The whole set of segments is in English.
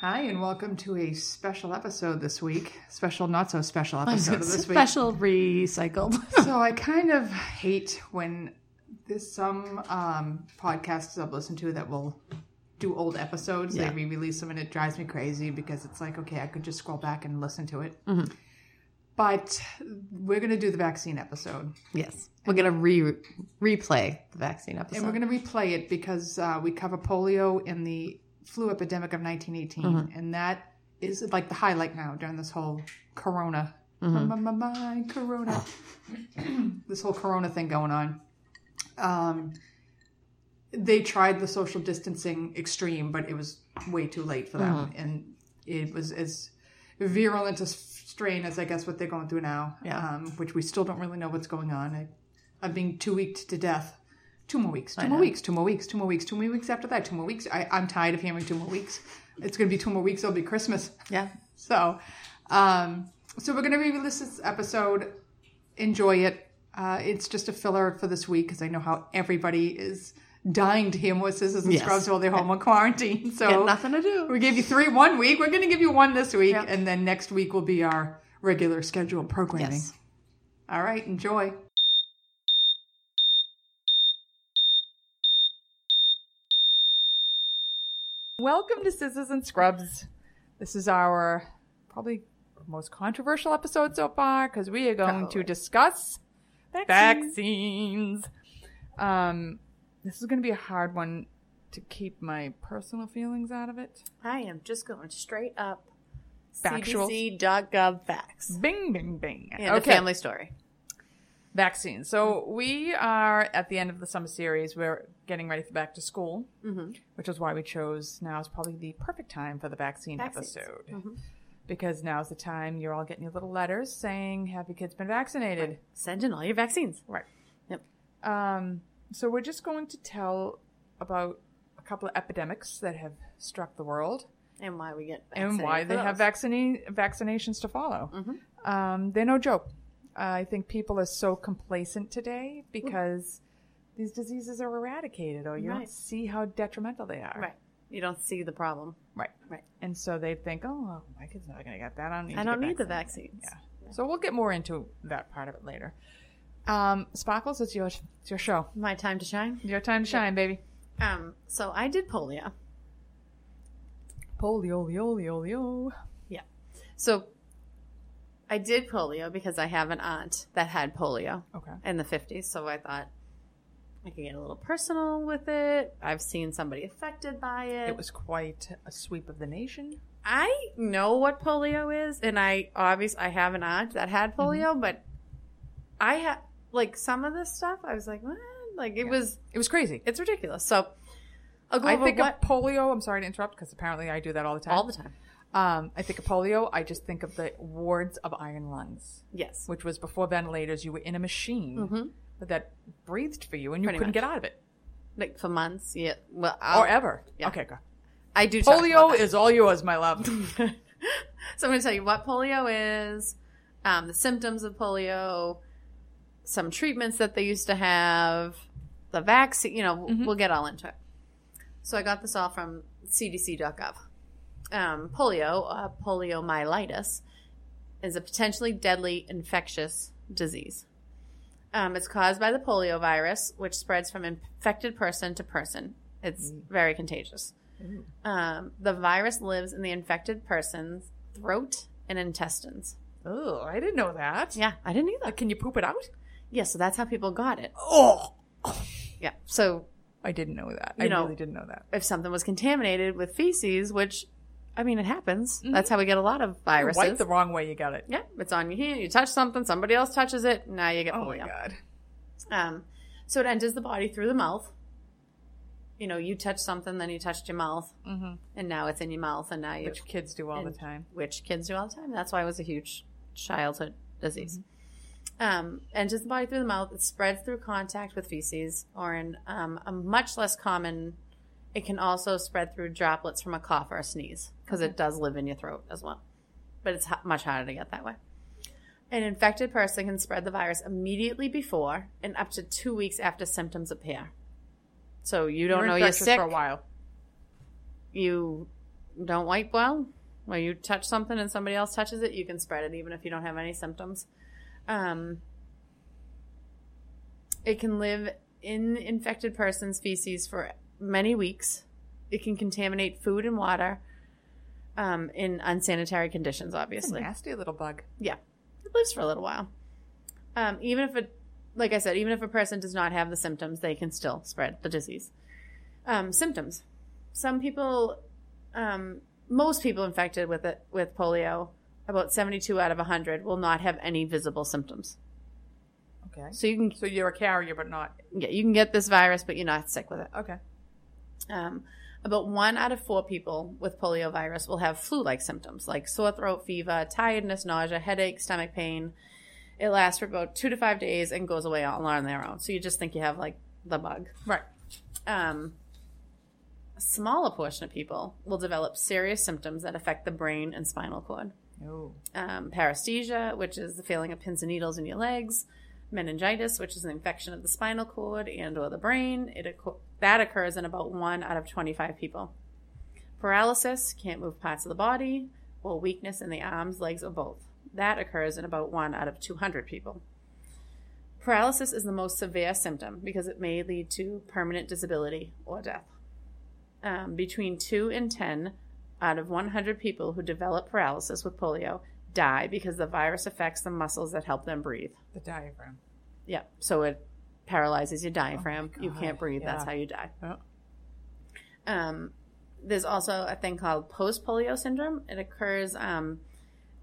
Hi, and welcome to a special episode this week. Special, not so special episode of this week. Special recycled. So I kind of hate when there's some um, podcasts I've listened to that will do old episodes. Yeah. They re-release them, and it drives me crazy because it's like, okay, I could just scroll back and listen to it. Mm-hmm. But we're going to do the vaccine episode, yes. We're going to re replay the vaccine episode. and we're going to replay it because uh, we cover polio in the flu epidemic of 1918, Mm-hmm. and that is like the highlight now during this whole Corona, Mm-hmm. my, my, my Corona, this whole Corona thing going on. Um, they tried the social distancing extreme, but it was way too late for them, Mm-hmm. and it was as virulent a strain as I guess what they're going through now. Yeah. Um, which we still don't really know what's going on. I, I'm being too weak to death. Two more weeks. Two more know. weeks. Two more weeks. Two more weeks. Two more weeks after that. Two more weeks. I, I'm tired of hearing two more weeks. It's going to be two more weeks. It'll be Christmas. yeah. So, um, so we're going to re-release this episode. Enjoy it. Uh, it's just a filler for this week because I know how everybody is dying to hear more scissors and Yes. scrubs while they're home on quarantine. So Got nothing to do. we gave you three one week. We're going to give you one this week, Yep. and then next week will be our regular scheduled programming. Yes. All right, enjoy. Welcome to Scissors and Scrubs. This is our probably most controversial episode so far because we are going to discuss Vaccines. vaccines. Um, this is going to be a hard one to keep my personal feelings out of it. I am just going straight up Factual. CDC.gov facts. Bing, bing, bing. And a family story. Vaccines. So we are at the end of the summer series. We're getting ready for back to school, Mm-hmm. which is why we chose now is probably the perfect time for the vaccine Vaccines. episode. Because now's the time you're all getting your little letters saying, "Have your kids been vaccinated?" Send in all your vaccines. Right. Yep. Um, so we're just going to tell about a couple of epidemics that have struck the world And why we get and why they have those. vaccine vaccinations to follow. Mhm. Um, they're no joke. I think people are so complacent today because these diseases are eradicated, or you don't see how detrimental they are. Right. You don't see the problem. Right. Right. And so they think, oh, well, my kid's not going to get that. I don't need. I don't need the vaccinated." vaccines. Yeah. So we'll get more into that part of it later. Um, Sparkles, it's your it's your show. My time to shine. Your time to shine, baby. Um, so I did polio. Polio, polio, polio. Yeah. So I did polio because I have an aunt that had polio Okay. in the 50s. So I thought I could get a little personal with it. I've seen somebody affected by it. It was quite a sweep of the nation. I know what polio is, and I obviously I have an aunt that had mm-hmm. polio, but I had like some of this stuff. I was like, what? Like it was, It was crazy. it's ridiculous. So I'll go I think what of polio. I'm sorry to interrupt because apparently I do that all the time. all the time. Um, I think of polio. I just think of the wards of iron lungs, Yes, which was before ventilators. You were in a machine Mhm. that breathed for you, and you Pretty couldn't much. get out of it like for months. Yeah, well, I'll, or ever. yeah. Okay, go. I do. Polio is all yours, my love. so I'm going to tell you what polio is, um, the symptoms of polio, some treatments that they used to have, the vaccine. You know, Mm-hmm. we'll get all into it. So I got this all from CDC.gov. Um, polio, uh, poliomyelitis, is a potentially deadly infectious disease. Um, it's caused by the polio virus, which spreads from infected person to person. It's very contagious. Um, the virus lives in the infected person's throat and intestines. Oh, I didn't know that. Yeah, I didn't either. Like, can you poop it out? Yeah, so that's how people got it. Oh, Yeah. So I didn't know that. I know- really didn't know that. if something was contaminated with feces, which, I mean, it happens. That's how we get a lot of You viruses. wipe the wrong way, you got it. yeah, it's on your hand. You touch something, somebody else touches it, now you get Oh my god. Um, so it enters the body through the mouth. You know, you touch something, then you touched your mouth, hmm and now it's in your mouth, and now you Which kids do all the time. which kids do all the time. That's why it was a huge childhood disease. Mm-hmm. Um, enters the body through the mouth. It spreads through contact with feces, or in um, a much less common. It can also spread through droplets from a cough or a sneeze because it does live in your throat as well. But it's much harder to get that way. An infected person can spread the virus immediately before and up to two weeks after symptoms appear. So you don't You're know you're sick. for a while. You don't wipe well, where you touch something and somebody else touches it, you can spread it even if you don't have any symptoms. Um, it can live in infected person's feces for many weeks. It can contaminate food and water um, in unsanitary conditions, obviously. nasty little bug. Yeah, it lives for a little while. Um, even if it, like I said, even if a person does not have the symptoms, they can still spread the disease. Um, symptoms. Some people, um, most people infected with it with polio, about seventy-two out of hundred, will not have any visible symptoms. Okay. So you can, So you're a carrier, but not. yeah, you can get this virus, but you're not sick with it. Okay. Um, about one out of four people with poliovirus will have flu-like symptoms like sore throat, fever, tiredness, nausea, headache, stomach pain. It lasts for about two to five days and goes away all on their own. So you just think you have like the bug. Right. Um, a smaller portion of people will develop serious symptoms that affect the brain and spinal cord. Oh. Um, paresthesia, which is the feeling of pins and needles in your legs. Meningitis, which is an infection of the spinal cord and or the brain. It that occurs in about one out of 25 people. Paralysis, can't move parts of the body, or weakness in the arms, legs, or both. That occurs in about one out of 200 people. Paralysis is the most severe symptom because it may lead to permanent disability or death. Um, between 2 and 10 out of 100 people who develop paralysis with polio die because the virus affects the muscles that help them breathe. The diaphragm. Yeah, so it paralyzes your diaphragm. you can't breathe. That's how you die. Yeah. Um, there's also a thing called post polio syndrome. It occurs. Um,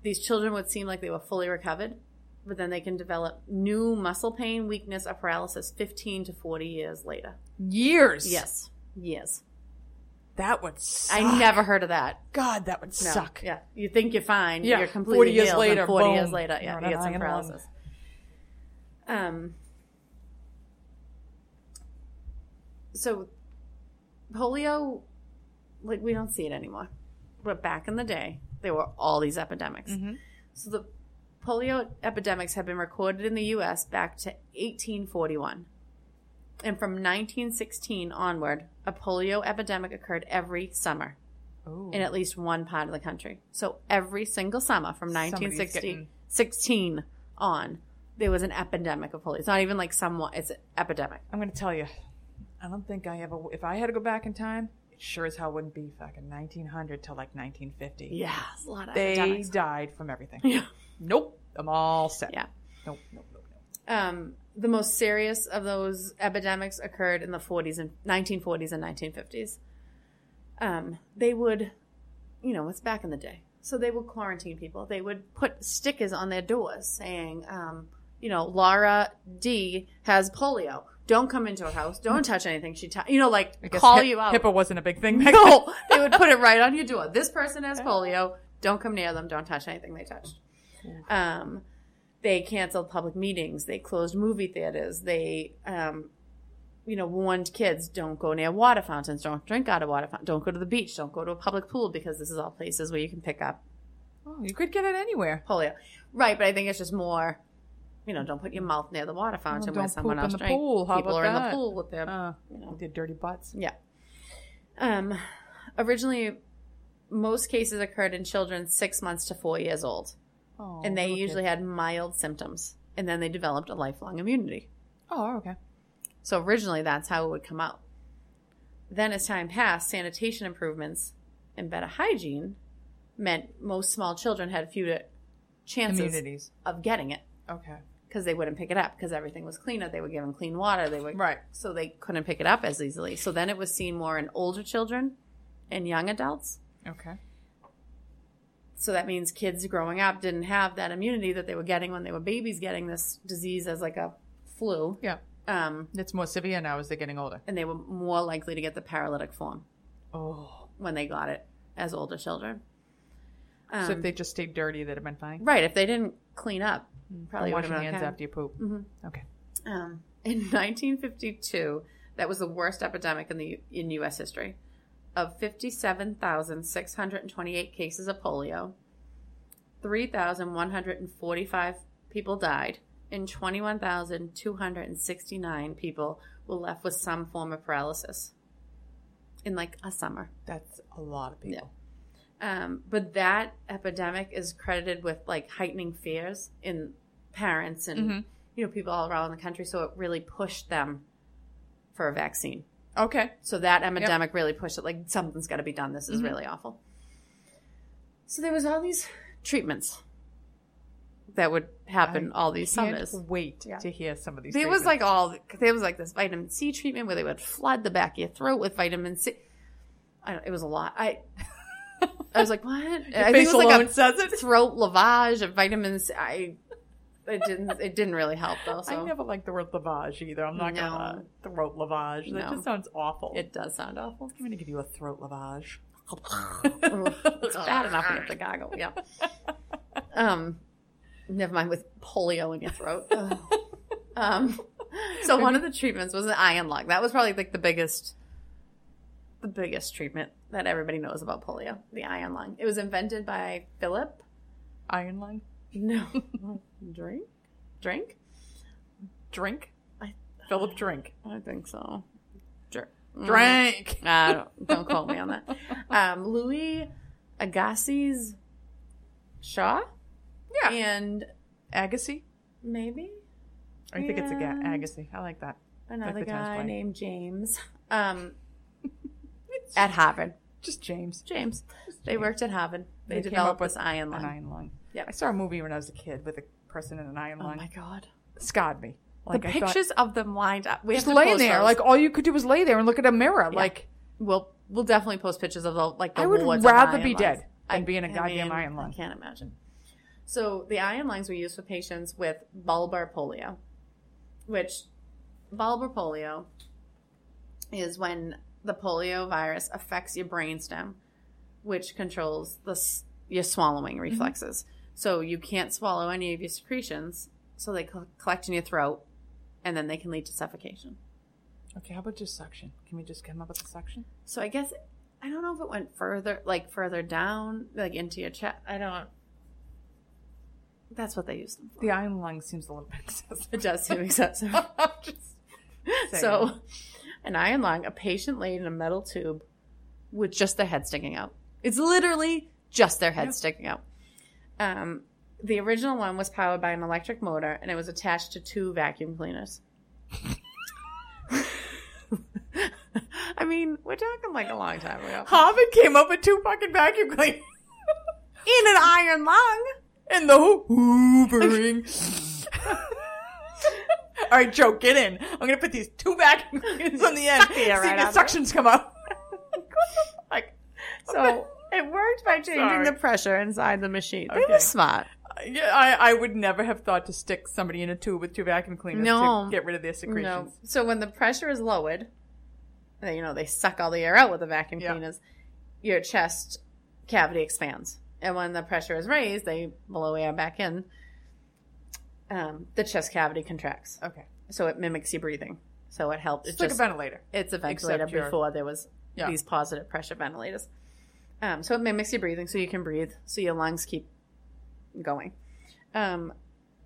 these children would seem like they were fully recovered, but then they can develop new muscle pain, weakness, or paralysis 15 to 40 years later. Years. Yes, years. That would suck. I never heard of that. God, that would No. suck. Yeah, you think you're fine. Yeah, you're 40 completely years healed, later, and 40 years later, yeah, You're you get some paralysis. Um. So, polio, like we don't see it anymore, but back in the day, there were all these epidemics. Mhm. So the polio epidemics have been recorded in the U.S. back to 1841. And from 1916 onward, a polio epidemic occurred every summer Oh. in at least one part of the country. So every single summer from 1916 getting- on, there was an epidemic of polio. It's not even like somewhat, it's an epidemic. I'm going to tell you. I don't think I ever. If I had to go back in time, it sure as hell wouldn't be fucking 1900 till like 1950. Yeah, a lot of They epidemics. died from everything. Yeah. Nope. I'm all set. Yeah. Nope. Nope. Nope. nope. Um, the most serious of those epidemics occurred in the 40s and 1940s and 1950s. Um, they would, you know, it's back in the day. So they would quarantine people. They would put stickers on their doors saying, um, you know, Laura D has polio. Don't come into her house. Don't touch anything. She, t-, you know, like call hip- you out. HIPAA wasn't a big thing back No, they would put it right on your door. This person has polio. Don't come near them. Don't touch anything they touched. Um, they canceled public meetings. They closed movie theaters. They, um, you know, warned kids don't go near water fountains. Don't drink out of water fountains. Don't go to the beach. Don't go to a public pool because this is all places where you can pick up Oh, you could get it anywhere. polio. Right, but I think it's just more. You know, don't put your mouth near the water fountain don't where someone poop in else the drank. pool. How People are in the pool with their, Uh, you know, their dirty butts. yeah. Um, originally, most cases occurred in children six months to four years old, Oh, and they oh, usually kid. had mild symptoms, and then they developed a lifelong immunity. Oh, okay. So originally, that's how it would come out. Then, as time passed, sanitation improvements and better hygiene meant most small children had fewer chances of getting it Okay. because they wouldn't pick it up because everything was cleaner. They were given clean water. They were Right. so they couldn't pick it up as easily. So then it was seen more in older children and young adults. Okay. So that means kids growing up didn't have that immunity that they were getting when they were babies, getting this disease as like a flu. Yeah. Um, It's more severe now as they're getting older. and they were more likely to get the paralytic form Oh. when they got it as older children. Um, so if they just stayed dirty, they'd have been fine. right, if they didn't clean up, probably Wash your hands okay. after you poop. Mhm. Okay. Um, in 1952, that was the worst epidemic in the in U.S. history. Of 57,628 cases of polio, 3,145 people died, and 21,269 people were left with some form of paralysis in like a summer. That's a lot of people. Um, but that epidemic is credited with like heightening fears in parents and Mhm. you know people all around the country. So it really pushed them for a vaccine. Okay. So that epidemic really pushed it. Like something's got to be done. This is Mhm. really awful. So there was all these treatments that would happen all these summers. Wait Yeah. to hear some of these. It was like all there was like this vitamin C treatment where they would flood the back of your throat with vitamin C. I don't, it was a lot. I I was like, what? I think it was like a says it. throat lavage of vitamins. I it didn't it didn't really help though. I So never liked the word lavage either. I'm not No. gonna throat lavage. That No. just sounds awful. it does sound awful. I'm gonna give you a throat lavage. it's bad enough you have to goggle. Yeah. Um, never mind with polio in your throat. Um, so one of the treatments was an iron lung. That was probably like the biggest, the biggest treatment that everybody knows about polio. The iron lung. It was invented by Philip. Iron lung. No, drink, drink. Drink. I- Philip drink. I think so. Dr- Drink. Uh, don't, don't quote me on that. Um, Louis Agassiz Shaw Yeah. and Agassiz. maybe I think it's a Agassiz. I like that. another the tennis guy named James um, at Harvard. Just James. James. Just They James. worked at Harvard. They, They developed this iron lung. Iron lung. Yep. I saw a movie when I was a kid with a person in an iron Oh my god! Scarred me. Like the I thought- pictures of them lined up. We just laying there, those. like all you could do was lay there and look at a mirror. Yeah. Like we'll we'll definitely post pictures of the like the I would rather be lungs. dead than I- be in a I goddamn mean, iron lung. I can't imagine. So the iron lungs were used for patients with bulbar polio, which bulbar polio is when the polio virus affects your brainstem, which controls the your swallowing mm-hmm. reflexes. So you can't swallow any of your secretions, so they co- collect in your throat, and then they can lead to suffocation. Okay, how about just suction? Can we just come up with a suction? So I guess I don't know if it went further, like further down, like into your chest. I don't. That's what they used them for. The iron lung seems a little bit excessive. It does seem excessive. So, an iron lung, a patient laid in a metal tube with just their head sticking out. It's literally just their head Yeah. sticking out. Um, the original one was powered by an electric motor, and it was attached to two vacuum cleaners. I mean, we're talking like a long time ago. Harvard came up with two fucking vacuum cleaners In an iron lung. and the hoovering. All right, Joe, get in. I'm gonna put these two vacuum cleaners on the end. The See right the out of it. suctions come out. like, So it worked by changing Sorry. the pressure inside the machine. They Okay. were smart. yeah, I, I would never have thought to stick somebody in a tube with two vacuum cleaners No. to get rid of their No. So when the pressure is lowered, they- you know, they suck all the air out with the vacuum Yeah. cleaners, your chest cavity expands. And when the pressure is raised, they blow air back in. Um, the chest cavity contracts. Okay, So it mimics your breathing. So it helps. it's It's like a ventilator. it's a ventilator Except you're- before there was Yeah. these positive pressure ventilators. Um, so it mimics your breathing, so you can breathe, so your lungs keep going. Um,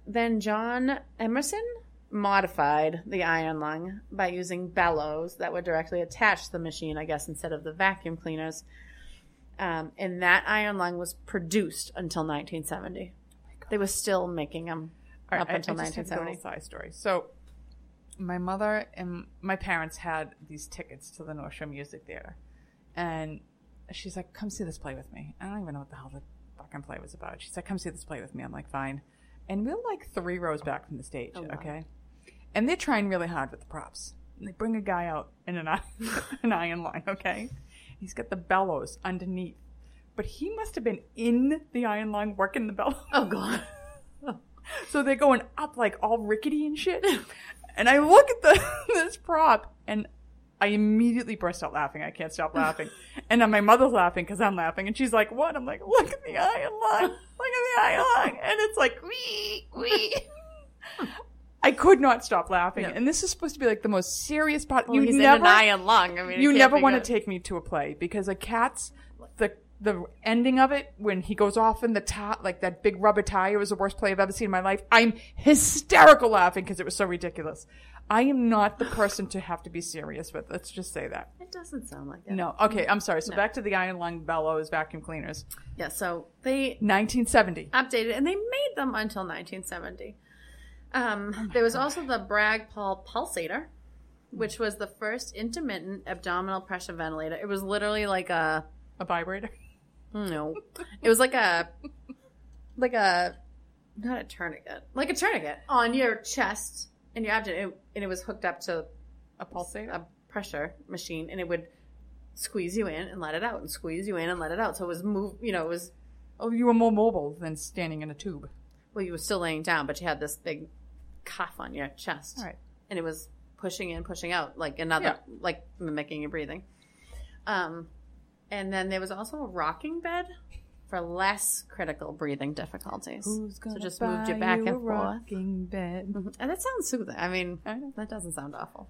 then John Emerson modified the iron lung by using bellows that were directly attached to the machine, I guess, instead of the vacuum cleaners. Um, and that iron lung was produced until 1970. They were still making them All up until I just have 1970. side story. So, my mother and my parents had these tickets to the North Shore Music Theater, and she's like, "Come see this play with me." I don't even know what the hell the fucking play was about. She's like, "Come see this play with me." I'm like, "Fine," and we're like three rows back from the stage, Oh, wow. okay, and they're trying really hard with the props. And they bring a guy out in an iron, an iron line, okay. He's got the bellows underneath, but he must have been in the iron line working the bellows. Oh, God. So they're going up like all rickety and shit. And I look at the this prop and I immediately burst out laughing. I can't stop laughing. And then my mother's laughing because I'm laughing. And she's like, what? I'm like, look at the eye and lung. Look at the eye and lung. And it's like, wee, wee. I could not stop laughing. Yeah. And this is supposed to be like the most serious part. Well, you he's never, in an iron lung. I mean, you never want to take me to a play because a cat's the ending of it when he goes off in the top like that big rubber tire was the worst play I've ever seen in my life. I'm hysterical laughing because it was so ridiculous. I am not the person to have to be serious with. Let's just say that. It doesn't sound like it. No. Okay, I'm sorry. So No. back to the iron lung bellows vacuum cleaners. Yeah, so they 1970. updated and they made them until 1970. Um, there was also the Bragg Paul pulsator, which was the first intermittent abdominal pressure ventilator. It was literally like a A vibrator. No, it was like a like a not a tourniquet, like a tourniquet on your chest and your abdomen, and it was hooked up to A pulsator. a pressure machine, and it would squeeze you in and let it out, and squeeze you in and let it out. So it was move, you know, it was Oh, you were more mobile than standing in a tube. well, you were still laying down, but you had this big cuff on your chest, All right. and it was pushing in, pushing out, like another, Yeah. like mimicking your breathing. Um, and then there was also a rocking bed for less critical breathing difficulties. So just moved you back and forth. rocking bed? Mhm. And that sounds soothing. I mean, I that doesn't sound awful.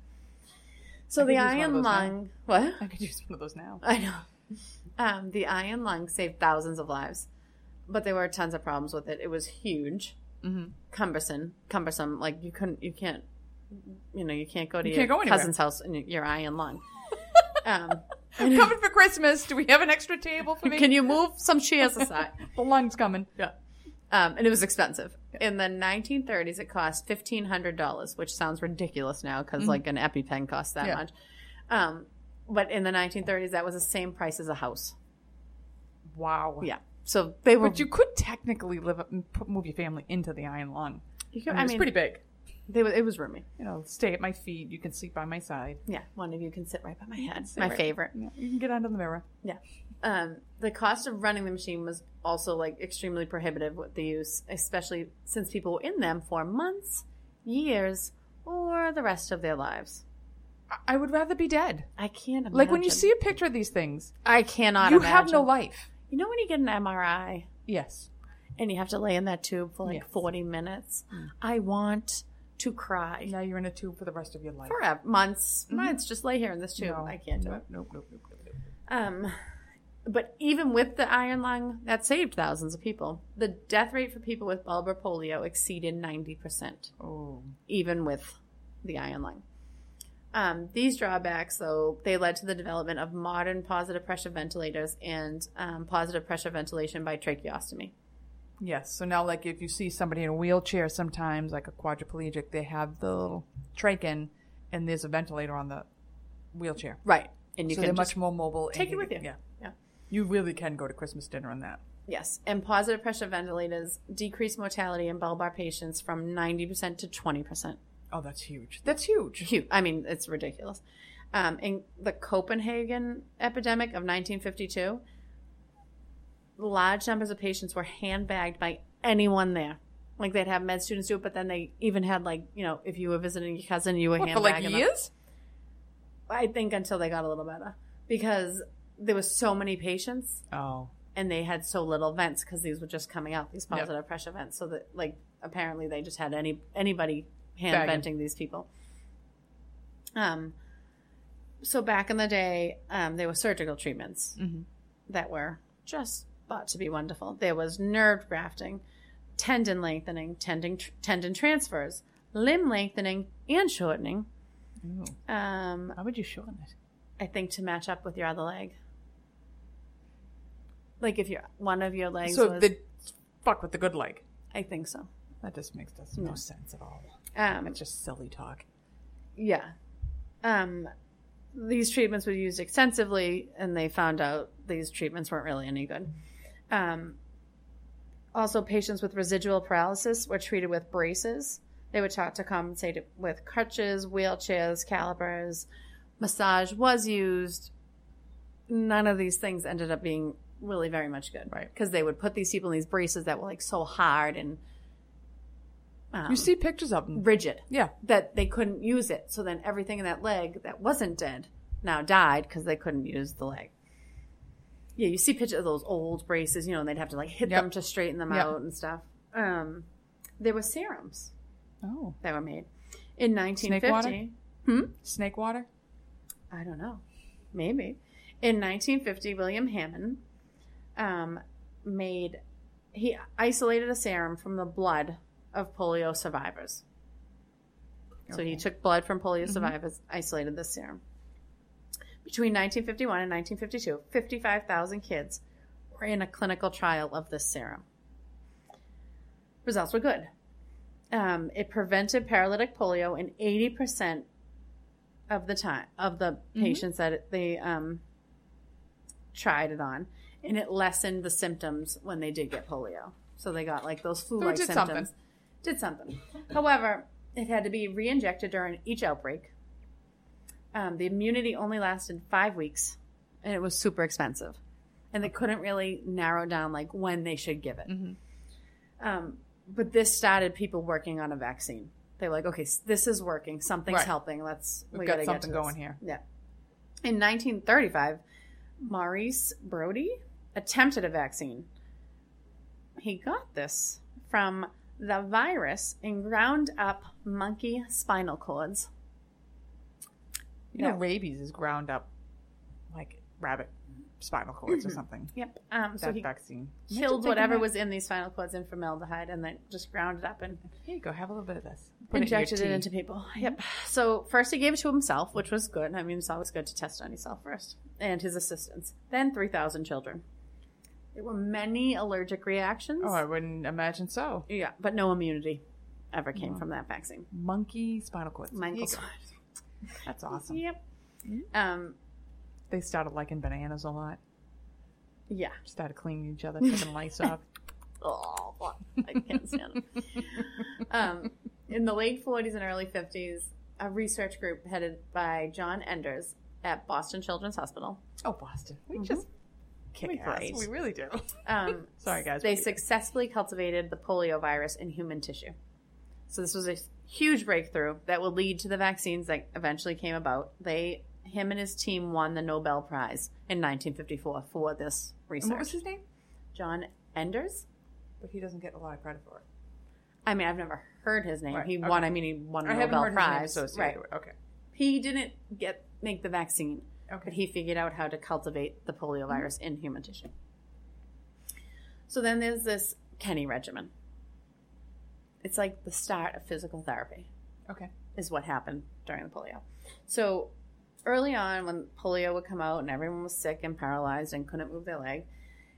So I the iron those now. lung, what? I could use one of those now. I know. Um, the iron lung saved thousands of lives, but there were tons of problems with it. It was huge, Mm-hmm. cumbersome, cumbersome. Like you couldn't, you can't, you know, you can't go to You your cousin's house in your iron lung. Um, I'm coming for Christmas. Do we have an extra table for me? can you move some chairs aside? The lung's coming. Yeah. Um, and it was expensive. In the 1930s, it cost $1,500, which sounds ridiculous now because like an EpiPen costs that Mm-hmm. Yeah. much. Um, but in the 1930s, that was the same price as a house. Wow. Yeah. So they were. But you could technically live up and put, move your family into the iron lung. you I mean, it's pretty big. They, it was roomy. You know, stay at my feet. You can sleep by my side. Yeah. One of you can sit right by my head. My right- favorite. Yeah, you can get under the mirror. Yeah. Um, the cost of running the machine was also like extremely prohibitive with the use, especially since people were in them for months, years, or the rest of their lives. I- would rather be dead. I can't imagine. Like when you see a picture of these things, I cannot. you imagine. have no life. You know when you get an MRI Yes. and you have to lay in that tube for like Yes. Mm. 40 minutes? I want to cry. Now you're in a tube for the rest of your life. Forever. Months. Months. Just lay here in this tube. No, I can't do it. Nope, nope, nope, nope, nope. Um, but even with the iron lung, that saved thousands of people. The death rate for people with bulbar polio exceeded 90%, Oh. even with the iron lung. Um, these drawbacks, though, they led to the development of modern positive pressure ventilators and um, positive pressure ventilation by tracheostomy. Yes. So now, like, if you see somebody in a wheelchair, sometimes like a quadriplegic, they have the little trachin, and there's a ventilator on the wheelchair. Right. And you so can they're much more mobile. take it with you. Yeah. Yeah. You really can go to Christmas dinner on that. Yes, and positive pressure ventilators decrease mortality in bulbar patients from 90% to 20%. Oh, that's huge. That's huge. Huge. I mean, it's ridiculous. Um, in the Copenhagen epidemic of 1952, large numbers of patients were handbagged by anyone there. Like they'd have med students do it, but then they even had like you know if you were visiting your cousin, you were What, for like handbagging them. I think until they got a little better because there was so many patients Oh. and they had so little vents because these were just coming out these Yep. positive pressure vents so that like apparently they just had any anybody hand Bagging. venting these people um so back in the day um there were surgical treatments Mhm. that were just thought to be wonderful there was nerve grafting tendon lengthening tendon tendon transfers limb lengthening and shortening Ooh. um How would you shorten it? i think to match up with your other leg like if your one of your legs So was, they fuck with the good leg. i think so That just makes No. no sense at all. Um, It's just silly talk. yeah. Um, these treatments were used extensively, and they found out these treatments weren't really any good. Um, also, patients with residual paralysis were treated with braces. They were taught to compensate with crutches, wheelchairs, calipers. Massage was used. None of these things ended up being really very much good, Right. Because they would put these people in these braces that were like so hard and um, You see pictures of them. rigid Yeah. that they couldn't use it. So then everything in that leg that wasn't dead now died because they couldn't use the leg. Yeah, you see pictures of those old braces, you know, and they'd have to like hit Yep. them to straighten them Yep. out and stuff. Um, there were serums Oh. that were made in Snake 1950. Snake water? I don't know. Maybe. In 1950, William Hammon um, made, he isolated a serum from the blood of polio survivors. So he took blood from polio survivors, isolated the serum. Between 1951 and 1952, 55,000 kids were in a clinical trial of this serum. Results were good. Um, it prevented paralytic polio in 80% of the time of the patients that it, they um, tried it on, and it lessened the symptoms when they did get polio. So they got like those flu-like did symptoms. something. Did something. However, it had to be re-injected during each outbreak. Um, the immunity only lasted five weeks, and it was super expensive, and they couldn't really narrow down like when they should give it. Mm-hmm. Um, but this started people working on a vaccine. They're like, okay, this is working. Something's Right. helping. Let's We've we got something going here. Yeah. In 1935, Maurice Brodie attempted a vaccine. He got this from the virus in ground up monkey spinal cords. You know, rabies is ground up like rabbit spinal cords or something. Yep. Um, so that he vaccine. killed whatever was in these spinal cords in formaldehyde and then just ground it up and Here you go. Have a little bit of this. Put in injected your it, into people. Yep. So first he gave it to himself, which was good. I mean, it's always good to test on yourself first, and his assistants. Then three thousand children. There were many allergic reactions. Oh, I wouldn't imagine so. yeah, but no immunity ever came from that vaccine. Monkey spinal cords. Monkey Here you spinal That's awesome. Yep. Um. They started liking bananas a lot. Yeah. Started cleaning each other, taking lice off. Oh. I can't stand them. um, in the late 40s and early 50s, a research group headed by John Enders at Boston Children's Hospital Oh, Boston. We Mhm. just kick We ass. great. We really do. Um, Sorry, guys. They successfully cultivated the polio virus in human tissue. So this was a huge breakthrough that will lead to the vaccines that eventually came about. They, him and his team won the Nobel Prize in 1954 for this And research. what was his name? John Enders? But he doesn't get a lot of credit for it. I mean, I've never heard his name. Right, He okay. won. I mean, he won a I Nobel heard his name Prize. Right. Okay. He didn't get make the vaccine, but he figured out how to cultivate the polio virus mm-hmm. in human tissue. So then there's this Kenny regimen. It's like the start of physical therapy, Okay. is what happened during the polio. So early on, when polio would come out and everyone was sick and paralyzed and couldn't move their leg,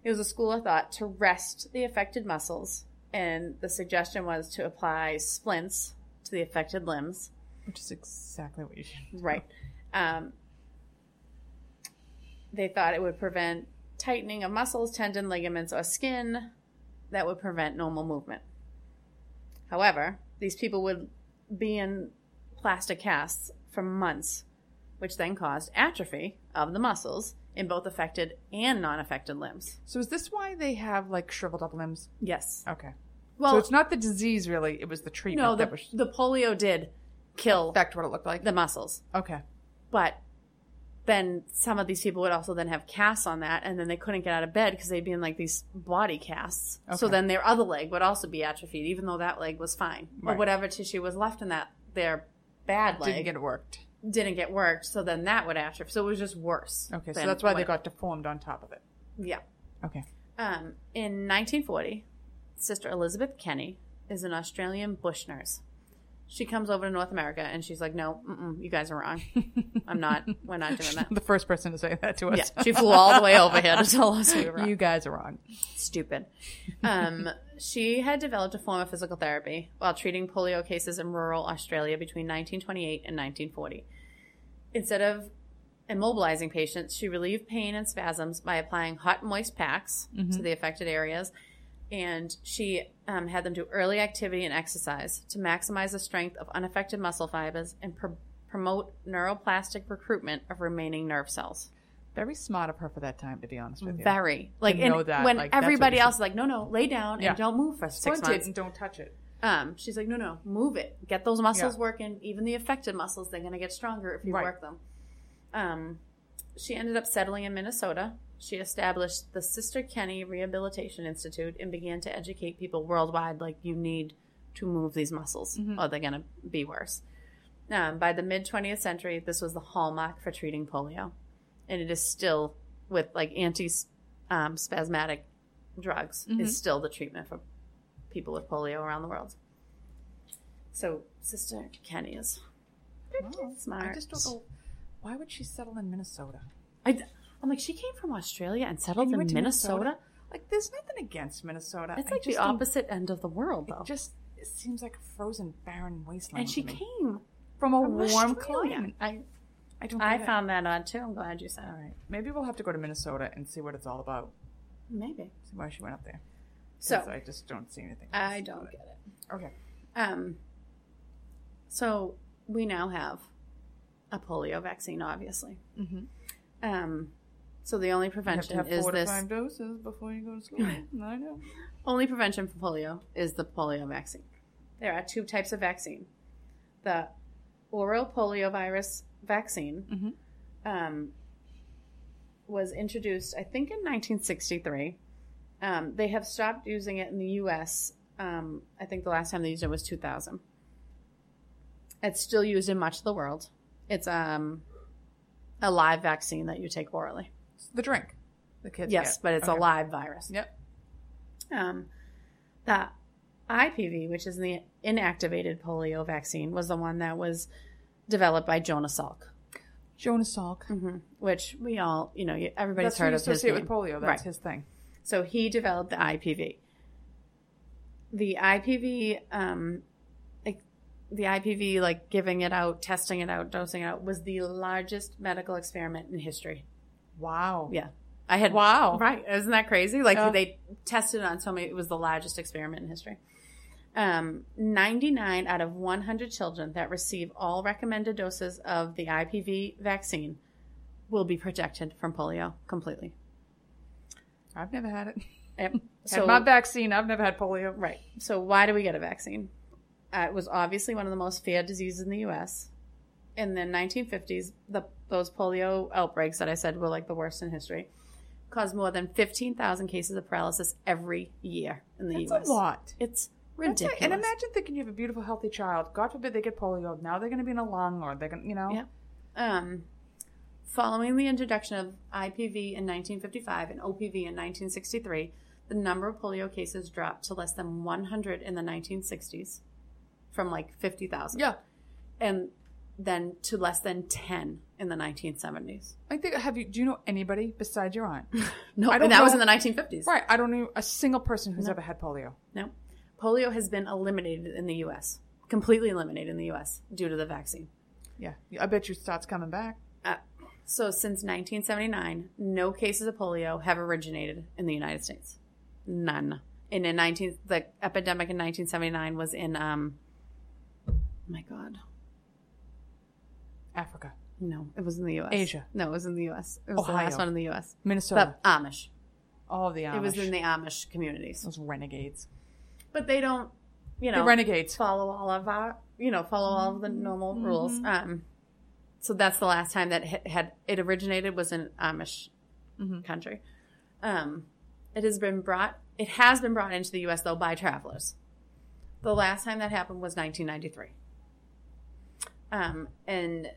it was a school of thought to rest the affected muscles. And the suggestion was to apply splints to the affected limbs Which is exactly what you should. do. Right. Um, they thought it would prevent tightening of muscles, tendon, ligaments, or skin that would prevent normal movement. However, these people would be in plastic casts for months, which then caused atrophy of the muscles in both affected and non affected limbs. So is this why they have like shriveled up limbs? Yes. Okay. Well, so it's not the disease really; it was the treatment no, that the, was the polio did kill affect what it looked like. the muscles. Okay. but then some of these people would also then have casts on that and then they couldn't get out of bed because they'd be in like these body casts Okay. so then their other leg would also be atrophied even though that leg was fine right. or whatever tissue was left in that their bad leg Didn't get it worked. didn't get worked so then that would atrophy so it was just worse Okay, so that's why they got deformed on top of it. yeah Okay. um, in 1940 sister elizabeth kenny is an australian bush nurse she comes over to north america and she's like no mm-mm, you guys are wrong i'm not we're not doing that the first person to say that to us. Yeah, she flew all the way over here to tell us we were wrong. you guys are wrong. Stupid. Um, she had developed a form of physical therapy while treating polio cases in rural Australia between 1928 and 1940. Instead of immobilizing patients, she relieved pain and spasms by applying hot, moist packs to the affected areas. And she um, had them do early activity and exercise to maximize the strength of unaffected muscle fibers and pr- promote neuroplastic recruitment of remaining nerve cells. Very smart of her for that time, to be honest with you. Very like and know that, when like, everybody else is like, no, no, lay down Yeah. and don't move for six it months. and don't touch it. Um, she's like, no, no, move it. Get those muscles Yeah. working. Even the affected muscles, they're gonna get stronger if you Right. work them. Um, she ended up settling in Minnesota. She established the Sister Kenny Rehabilitation Institute and began to educate people worldwide. Like, you need to move these muscles, Mm-hmm. or they're gonna be worse. Um, by the mid 20th century, this was the hallmark for treating polio, and it is still with like anti um, spasmodic drugs Mm-hmm. is still the treatment for people with polio around the world. So, Sister Kenny is Wow. smart. I just don't know Why would she settle in Minnesota? I, am like, she came from Australia and settled And in to Minnesota. Like, there's nothing against Minnesota. It's I like the opposite end of the world, though. It just it seems like a frozen, barren wasteland. and she me. came from a from warm climate. I, I don't. I get it. found that odd too. I'm glad you said All right, maybe we'll have to go to Minnesota and see what it's all about. Maybe. See why she went up there. So I just don't see anything. I don't get it. it. Okay. Um, so we now have a polio vaccine, obviously. Mm-hmm. Um, so the only You have to prevention have is four this. to five doses before you go to school. I know. Only prevention for polio is the polio vaccine. There are two types of vaccine: the oral poliovirus vaccine Mm-hmm. um, was introduced, I think, in 1963. Um, they have stopped using it in the U.S. Um, I think the last time they used it was 2000. It's still used in much of the world. It's um, a live vaccine that you take orally. The drink. The kids. yes, get. but it's Okay. a live virus. Yep. Um, the IPV, which is the inactivated polio vaccine, was the one that was developed by Jonas Salk, Jonas Salk. mm-hmm. which we all, you know, everybody's That's heard of his associate with polio. That's Right. his thing. So he developed the IPV. The IPV, um, like, the IPV, like giving it out, testing it out, dosing it out, was the largest medical experiment in history. Wow. Yeah. I had Wow. Right. Isn't that crazy? Like they tested it on so many it was the largest experiment in history. Um, 99 out of 100 children that receive all recommended doses of the IPV vaccine will be protected from polio completely. I've never had it. Yep. had my vaccine. I've never had polio. Right. So why do we get a vaccine? Uh, it was obviously one of the most feared diseases in the U.S. In the 1950s, the those polio outbreaks that I said were like the worst in history caused more than 15,000 cases of paralysis every year in the That's U.S. That's a lot. It's ridiculous. it. And imagine thinking you have a beautiful, healthy child. God forbid they get polio. Now they're going to be in a lung, or they're going, to you know. Yeah. Um, following the introduction of IPV in 1955 and OPV in 1963, the number of polio cases dropped to less than 100 in the 1960s, from like 50,000. Yeah. and then to less than 10 in the 1970s. I think. Have you? Do you know anybody besides your aunt? No, I don't and that was in the 1950s. right. I don't know a single person who's No. ever had polio. No. Polio has been eliminated in the U.S., completely eliminated in the U.S. due to the vaccine. Yeah. I bet you starts coming back. Uh, so since 1979, no cases of polio have originated in the United States. None. And in 19, the epidemic in 1979 was in, um, oh my God, Africa, no, it was in the U.S. Asia. No, it was in the U.S. It was the last one in the U.S. Minnesota, The Amish. all the Amish. It was in the Amish communities. those renegades. But they don't, you know, The renegades. follow all of our, you know, follow all of the normal rules. Um, so that's the last time that it had it originated was in Amish Mhm. country. Um, it has been brought. It has been brought into the U.S. though by travelers. The last time that happened was 1993. Um, and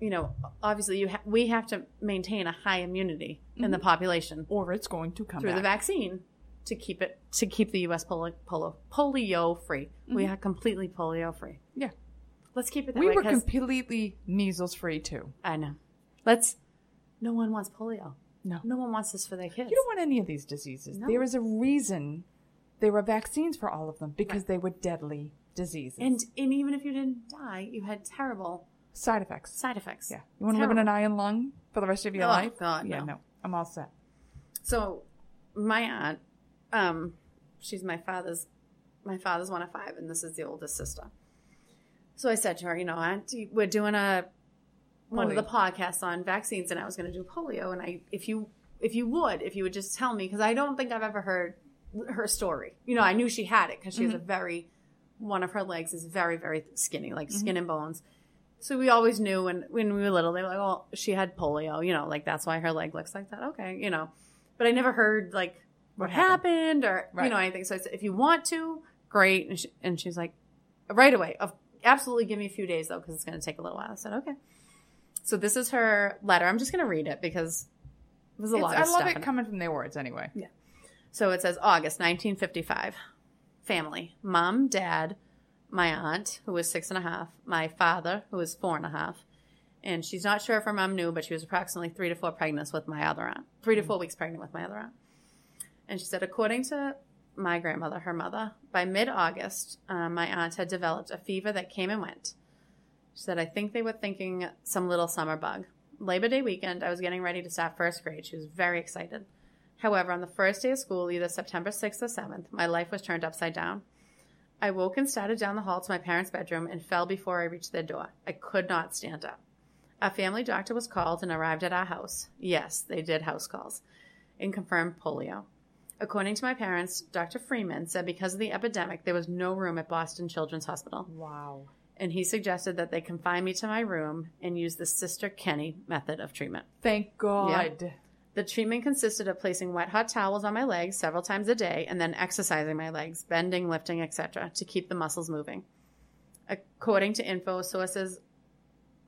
you know, obviously, you ha- we have to maintain a high immunity in the mm-hmm. population Or it's going to come through the vaccine to keep it to keep the U.S. Polo, polo, polio free. We mm-hmm. are completely polio free. Yeah. Let's keep it that We way. were completely measles free too. I know. Let's. No one wants polio. No. No one wants this for their kids. You don't want any of these diseases. No. There is a reason there were vaccines for all of them because they were deadly diseases. and and even if you didn't die, you had terrible side effects. side effects. Yeah. You want to live in an Terrible. iron lung for the rest of your Oh, life? God, yeah, no. no. I'm all set. So, my aunt, um, she's my father's, my father's one of five, and this is the oldest sister. So I said to her, you know, Aunt, we're doing a one of the podcasts on vaccines, and I was going to do polio, and I, if you, if you would, if you would just tell me, because I don't think I've ever heard her story. You know, I knew she had it because she has a very, one of her legs is very, very skinny, like skin and bones. So we always knew when when we were little, they were like, "Well, she had polio," you know, like that's why her leg looks like that. Okay, you know, but I never heard like what, What happened? or you know anything. So I said, if you want to, great. And, she, and she's like, right away, of absolutely, give me a few days though, because it's going to take a little while. I said, okay. So this is her letter. I'm just going to read it because there's a It's- lot I love stuff. it in it. coming from their words anyway. Yeah. So it says August 1955. Family. Mom, dad, my aunt, who was six and a half, my father, who was four and a half, And she's not sure if her mom knew, but she was approximately three to four pregnant with my other aunt. Three to four weeks pregnant with my other aunt. And she said, according to my grandmother, her mother, by mid August, um, my aunt had developed a fever that came and went. She said, I think they were thinking some little summer bug. Labor Day weekend, I was getting ready to start first grade. She was very excited. However, on the first day of school, either September 6th or 7th, my life was turned upside down. I woke and started down the hall to my parents' bedroom and fell before I reached their door. I could not stand up. A family doctor was called and arrived at our house. Yes, they did house calls and confirmed polio. According to my parents, Dr. Freeman said because of the epidemic, there was no room at Boston Children's Hospital, Wow. and he suggested that they confine me to my room and use the Sister Kenny method of treatment. Thank God. The treatment consisted of placing wet hot towels on my legs several times a day and then exercising my legs, bending, lifting, etc., to keep the muscles moving. According to info sources,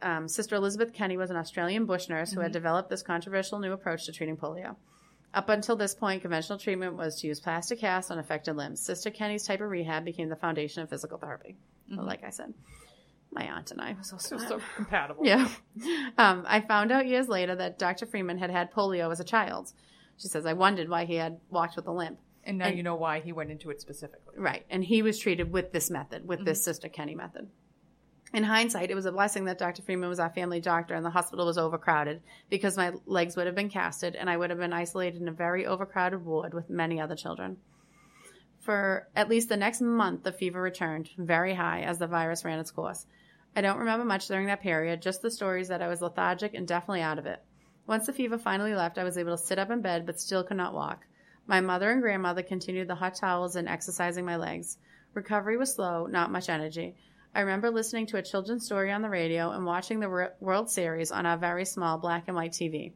um, Sister Elizabeth Kenny was an Australian bush nurse who had developed this controversial new approach to treating polio. Up until this point, conventional treatment was to use plastic casts on affected limbs. Sister Kenny's type of rehab became the foundation of physical therapy. Like I said, my aunt and I was so So, smart. so compatible. Yeah. Um, I found out years later that Dr. Freeman had had polio as a child. She says, I wondered why he had walked with a limp. And now And- you know why he went into it specifically. Right. And he was treated with this method, with this Sister Kenny method. In hindsight, it was a blessing that Dr. Freeman was our family doctor and the hospital was overcrowded because my legs would have been casted and I would have been isolated in a very overcrowded ward with many other children. For at least the next month, the fever returned very high as the virus ran its course. I don't remember much during that period, just the stories that I was lethargic and definitely out of it. Once the fever finally left, I was able to sit up in bed but still could not walk. My mother and grandmother continued the hot towels and exercising my legs. Recovery was slow, not much energy. I remember listening to a children's story on the radio and watching the World Series on our very small black and white TV.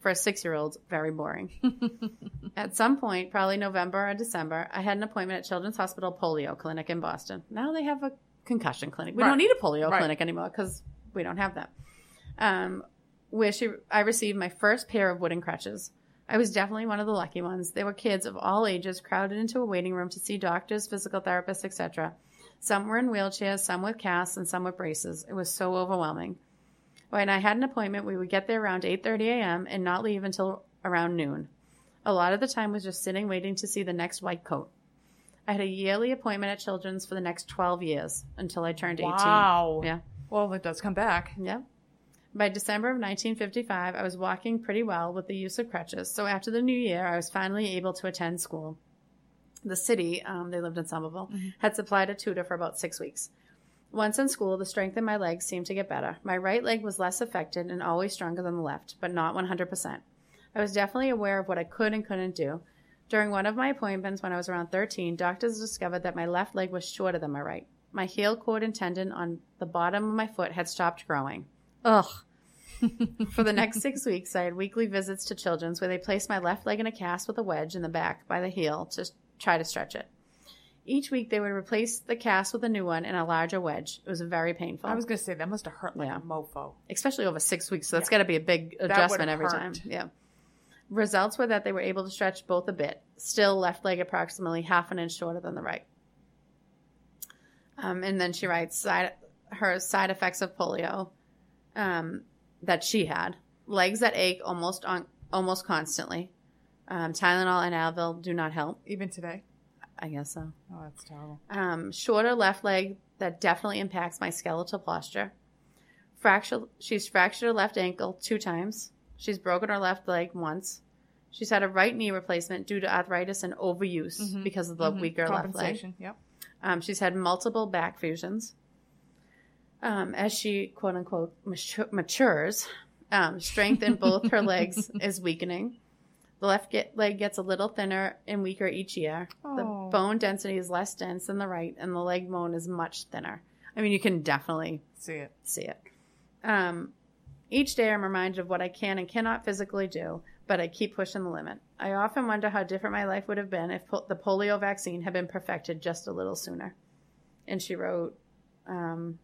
For a six year old, very boring. at some point, probably November or December, I had an appointment at Children's Hospital Polio Clinic in Boston. Now they have a concussion clinic. We Right. don't need a polio Right. clinic anymore because we don't have that. Um, where she, I received my first pair of wooden crutches. I was definitely one of the lucky ones. There were kids of all ages crowded into a waiting room to see doctors, physical therapists, etc. Some were in wheelchairs, some with casts, and some with braces. It was so overwhelming. When I had an appointment, we would get there around 8:30 a.m. and not leave until around noon. A lot of the time was just sitting waiting to see the next white coat. I had a yearly appointment at Children's for the next 12 years until I turned 18. Wow. Yeah. Well, it does come back. Yep. By December of 1955, I was walking pretty well with the use of crutches. So after the new year, I was finally able to attend school. The city, um, they lived in Somerville, had supplied a tutor for about six weeks. Once in school, the strength in my legs seemed to get better. My right leg was less affected and always stronger than the left, but not 100%. I was definitely aware of what I could and couldn't do. During one of my appointments when I was around 13, doctors discovered that my left leg was shorter than my right. My heel cord and tendon on the bottom of my foot had stopped growing. Ugh. For the next six weeks, I had weekly visits to Children's where they placed my left leg in a cast with a wedge in the back by the heel to try to stretch it. Each week, they would replace the cast with a new one and a larger wedge. It was very painful, I was going to say that must have hurt like Yeah. a mofo. especially over six weeks. So that's Yeah. got to be a big adjustment every hurt. time. Yeah. Results were that they were able to stretch both a bit. Still, left leg approximately half an inch shorter than the right. Um, and then she writes side, her side effects of polio um, that she had: legs that ache almost on almost constantly. Um, Tylenol and Advil do not help. Even today. I guess so. Oh, that's terrible. Um, shorter left leg that definitely impacts my skeletal posture. Fracture. She's fractured her left ankle two times. She's broken her left leg once. She's had a right knee replacement due to arthritis and overuse Mhm. because of the Mhm. weaker left leg. Compensation. Yep. Um, she's had multiple back fusions. Um, as she quote unquote mature, matures, um, strength in both her legs is weakening. The left get, leg gets a little thinner and weaker each year. Oh. The bone density is less dense than the right, and the leg bone is much thinner. I mean, you can definitely See it. see it. Um, each day I'm reminded of what I can and cannot physically do, but I keep pushing the limit. I often wonder how different my life would have been if po- the polio vaccine had been perfected just a little sooner. And she wrote, um,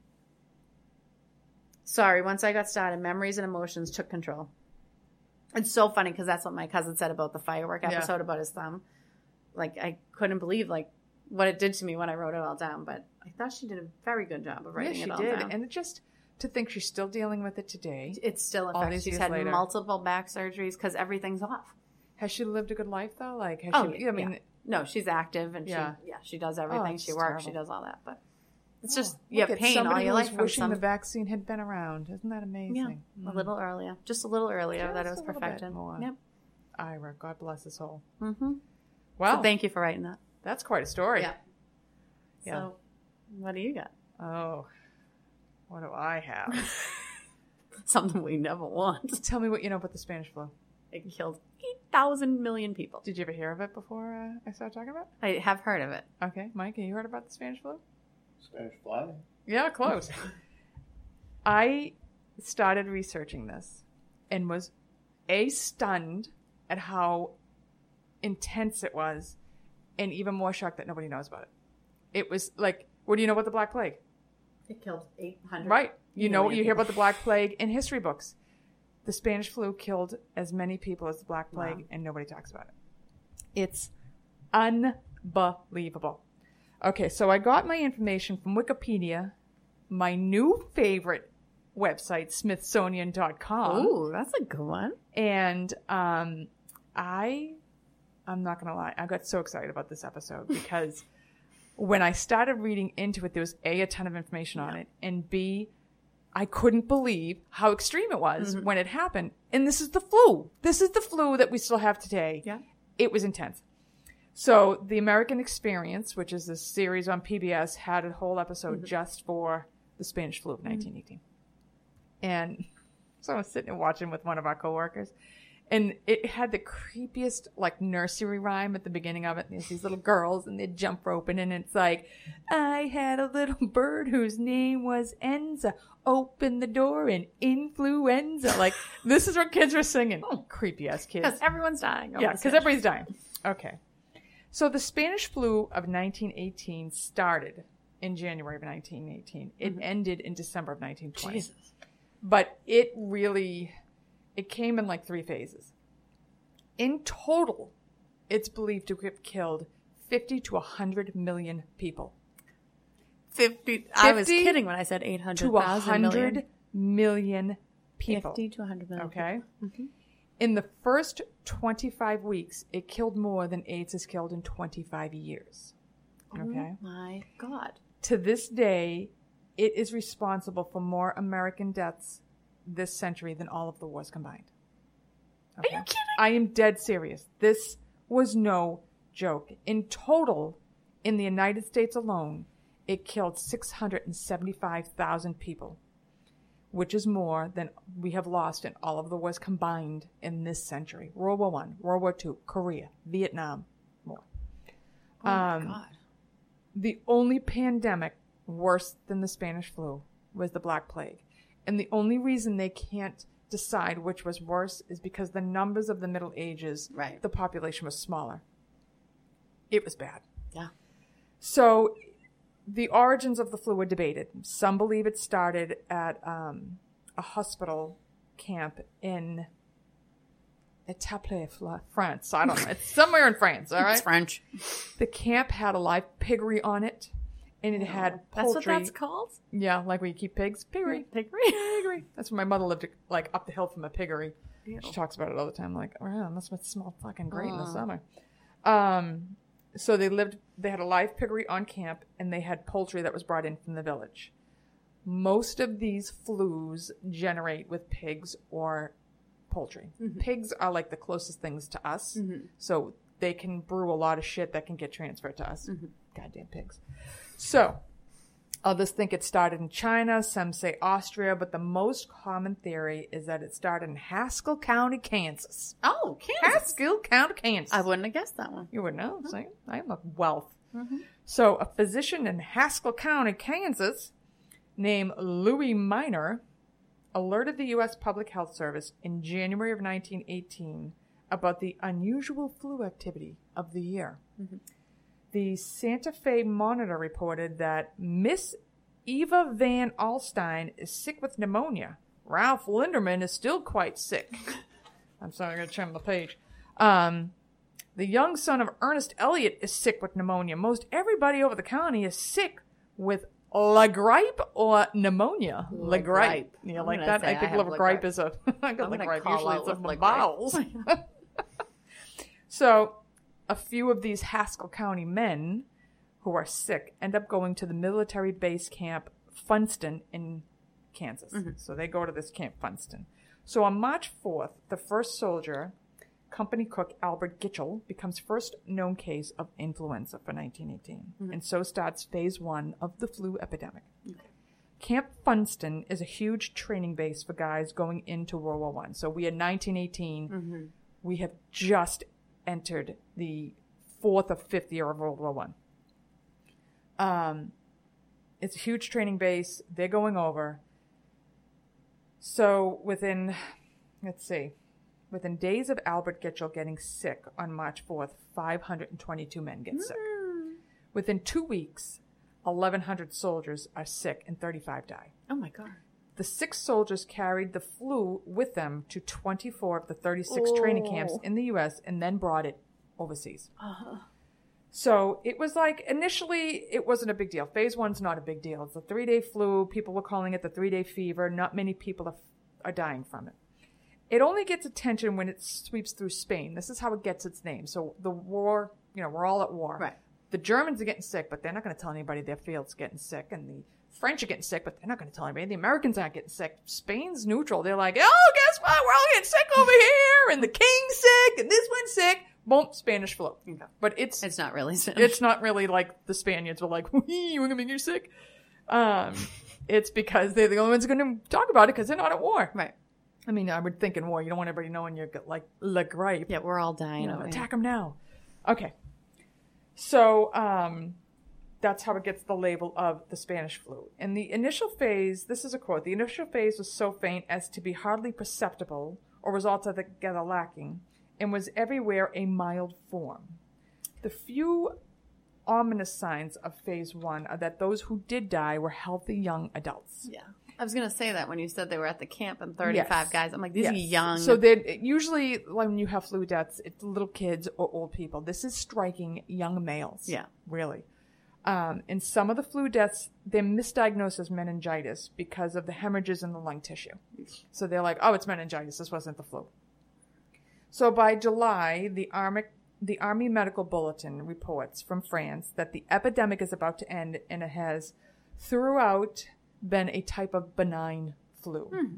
Sorry, once I got started, memories and emotions took control. It's so funny because that's what my cousin said about the firework Yeah. episode about his thumb. Like, I couldn't believe, like, what it did to me when I wrote it all down, but I thought she did a very good job of writing yeah, it she all did. down. And it just to think she's still dealing with it today. It's still infected. She's had later. multiple back surgeries because everything's off. Has she lived a good life though? Like, has Oh, she? I mean, yeah. No, she's active and Yeah. she yeah she does everything. it's she works. She does all that. But it's just oh, you have pain all your life wishing some. the vaccine had been around. Isn't that amazing? yeah, a Mm. little earlier, just a little earlier that it was a little bit perfected. Yep. Ira, God bless his soul. Mm-hmm. Wow, So thank you for writing that. that's quite a story. Yeah. Yeah. So, what do you got? Oh, what do I have? Something we never want. Tell me what you know about the Spanish flu. It killed eight thousand million people. Did you ever hear of it before uh, I started talking about? It? I have heard of it. it? Okay, Mike, have you heard about the Spanish flu? Spanish fly. Yeah, close. I started researching this and was a stunned at how intense it was, and even more shocked that nobody knows about it. It was like, what do you know about the Black Plague? It killed eight hundred. Right. You know, you hear about the Black Plague in history books. The Spanish flu killed as many people as the Black Plague, Wow. and nobody talks about it. It's unbelievable. Okay, so I got my information from Wikipedia, my new favorite website, Smithsonian.com, Oh, that's a good one. and um, I, I'm not gonna lie, I got so excited about this episode because when I started reading into it, there was a a ton of information on it, and b, I couldn't believe how extreme it was Mm-hmm. when it happened. And this is the flu. This is the flu that we still have today. Yeah. It was intense. So the American Experience, which is this series on PBS, had a whole episode Mm-hmm. just for the Spanish flu of 1918. And so I was sitting and watching with one of our coworkers, and it had the creepiest like nursery rhyme at the beginning of it. And there's these little girls, and they jump roping, and it's like, "I had a little bird whose name was Enza. Open the door and influenza." Like this is what kids were singing. Hmm. Creepy ass kids. Because everyone's dying. Yeah, because everybody's dying. Okay. So the Spanish flu of 1918 started in January of 1918. It mm-hmm. ended in December of 1920. Jesus. But it really, it came in like three phases. In total, it's believed to have killed 50 to 100 million people. 50. I was kidding when I said 800,000 To 100 million. million people. 50 to 100 million. Okay. Mm-hmm. In the first 25 weeks, it killed more than AIDS has killed in 25 years. Oh okay. Oh my God. To this day, it is responsible for more American deaths this century than all of the wars combined. Are you kidding? I am dead serious. This was no joke. In total, in the United States alone, it killed 675,000 people, which is more than we have lost in all of the wars combined in this century. World War One, World War Two, Korea, Vietnam, more. Oh my Um, God. The only pandemic worse than the Spanish flu was the Black Plague. And the only reason they can't decide which was worse is because the numbers of the Middle Ages, Right. the population was smaller. It was bad. Yeah. So the origins of the flu are debated. Some believe it started at um, a hospital camp in Etaples, France. I don't know. It's somewhere in France, all It's? French. The camp had a live piggery on it, and it had poultry. That's what that's called? Yeah, like where you keep pigs. Piggery. Piggery. Piggery. That's where my mother lived, like up the hill from a piggery. Ew. She talks about it all the time. Like, oh yeah, that's what smell fucking great in the Mm. summer. Um, so they lived. They had a live piggery on camp, and they had poultry that was brought in from the village. Most of these flus generate with pigs or poultry. Pigs are like the closest things to us, so they can brew a lot of shit that can get transferred to us. Goddamn pigs. So Others think it started in China, some say Austria, but the most common theory is that it started in Haskell County, Kansas. Oh, Kansas. Haskell County, Kansas. I wouldn't have guessed that one. You would know. Mm-hmm. See, I am a wealth. Mm-hmm. So, a physician in Haskell County, Kansas, named Louis Miner, alerted the U.S. Public Health Service in January of 1918 about the unusual flu activity of the year. Mm-hmm. The Santa Fe Monitor reported that Miss Eva Van Alstyne is sick with pneumonia. Ralph Linderman is still quite sick. I'm sorry, I'm going to trim the page. Um, the young son of Ernest Elliott is sick with pneumonia. Most everybody over the county is sick with La Gripe or pneumonia? La, La Gripe. Gripe. You I'm like that? I I think La Gripe Gripe. is a. I got La Gripe. Usually it's La bowels. so, a few of these Haskell County men who are sick end up going to the military base camp Funston in Kansas. Mm-hmm. So they go to this camp Funston. So on March 4th, the first soldier, company cook Albert Gitchell, becomes first known case of influenza for 1918. Mm-hmm. And so starts phase one of the flu epidemic. Camp Funston is a huge training base for guys going into World War One. So we had 1918. Mm-hmm. We have just entered the fourth or fifth year of World War One. Um, it's a huge training base. They're going over. So within, let's see, within days of Albert Gitchell getting sick on March 4th, 522 men get sick. Within two weeks, 1,100 soldiers are sick and 35 die. Oh my god. The six soldiers carried the flu with them to 24 of the 36 training camps Oh. in the U.S. and then brought it overseas. Uh-huh. So it was like initially it wasn't a big deal. Phase one's not a big deal. It's a three day flu. People were calling it the three day fever. Not many people are, are dying from it. It only gets attention when it sweeps through Spain. This is how it gets its name. So the war, you know, we're all at war. Right. The Germans are getting sick, but they're not going to tell anybody their field's getting sick, and the French are getting sick, but they're not going to tell anybody. The Americans aren't getting sick. Spain's neutral. They're like, oh, guess what? We're all getting sick over here, and the king's sick, and this one's sick. Boom, Spanish flu. But it's It's not really Spanish. it's not really like the Spaniards were like, "Wee, we're gonna make you sick." Um, it's because they're the only ones going to talk about it because they're not at war. right. I mean, I would think in war, you don't want everybody knowing you're like la gripe. Yeah, we're all dying. You know, over attack them now. Okay. So um, that's how it gets the label of the Spanish flu. In the initial phase, this is a quote: "The initial phase was so faint as to be hardly perceptible, or was altogether lacking, and was everywhere a mild form. The few ominous signs of phase one are that those who did die were healthy young adults." Yeah. I was going to say that when you said they were at the camp and 35 Yes. guys. I'm like, these are young. So they usually when you have flu deaths, it's little kids or old people. This is striking young males. Yeah. really. Um, in some of the flu deaths, they're misdiagnosed as meningitis because of the hemorrhages in the lung tissue. So they're like, "Oh, it's meningitis. This wasn't the flu." So by July, the Army the Army Medical Bulletin reports from France that the epidemic is about to end, and it has throughout been a type of benign flu. Hmm.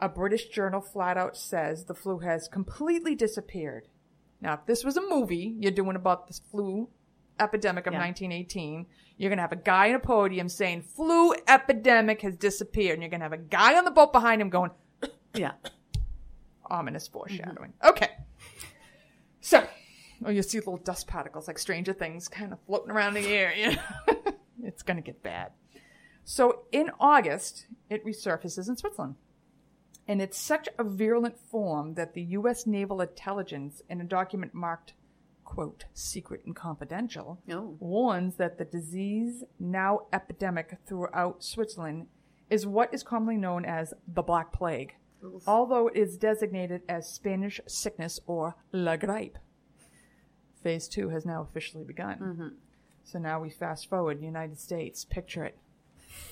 A British journal flat out says the flu has completely disappeared. Now, if this was a movie you're doing about this flu epidemic of Yeah. 1918, you're going to have a guy in a podium saying, flu epidemic has disappeared. And you're going to have a guy on the boat behind him going, yeah. Ominous mm-hmm. foreshadowing. Okay. So, oh, you see little dust particles like Stranger Things kind of floating around the air. You know? it's going to get bad. So, in August, it resurfaces in Switzerland. And it's such a virulent form that the U.S. Naval Intelligence, in a document marked, quote, secret and confidential, Oh. warns that the disease, now epidemic throughout Switzerland, is what is commonly known as the Black Plague, although it is designated as Spanish sickness or la gripe. Phase two has now officially begun. So now we fast forward, United States, picture it.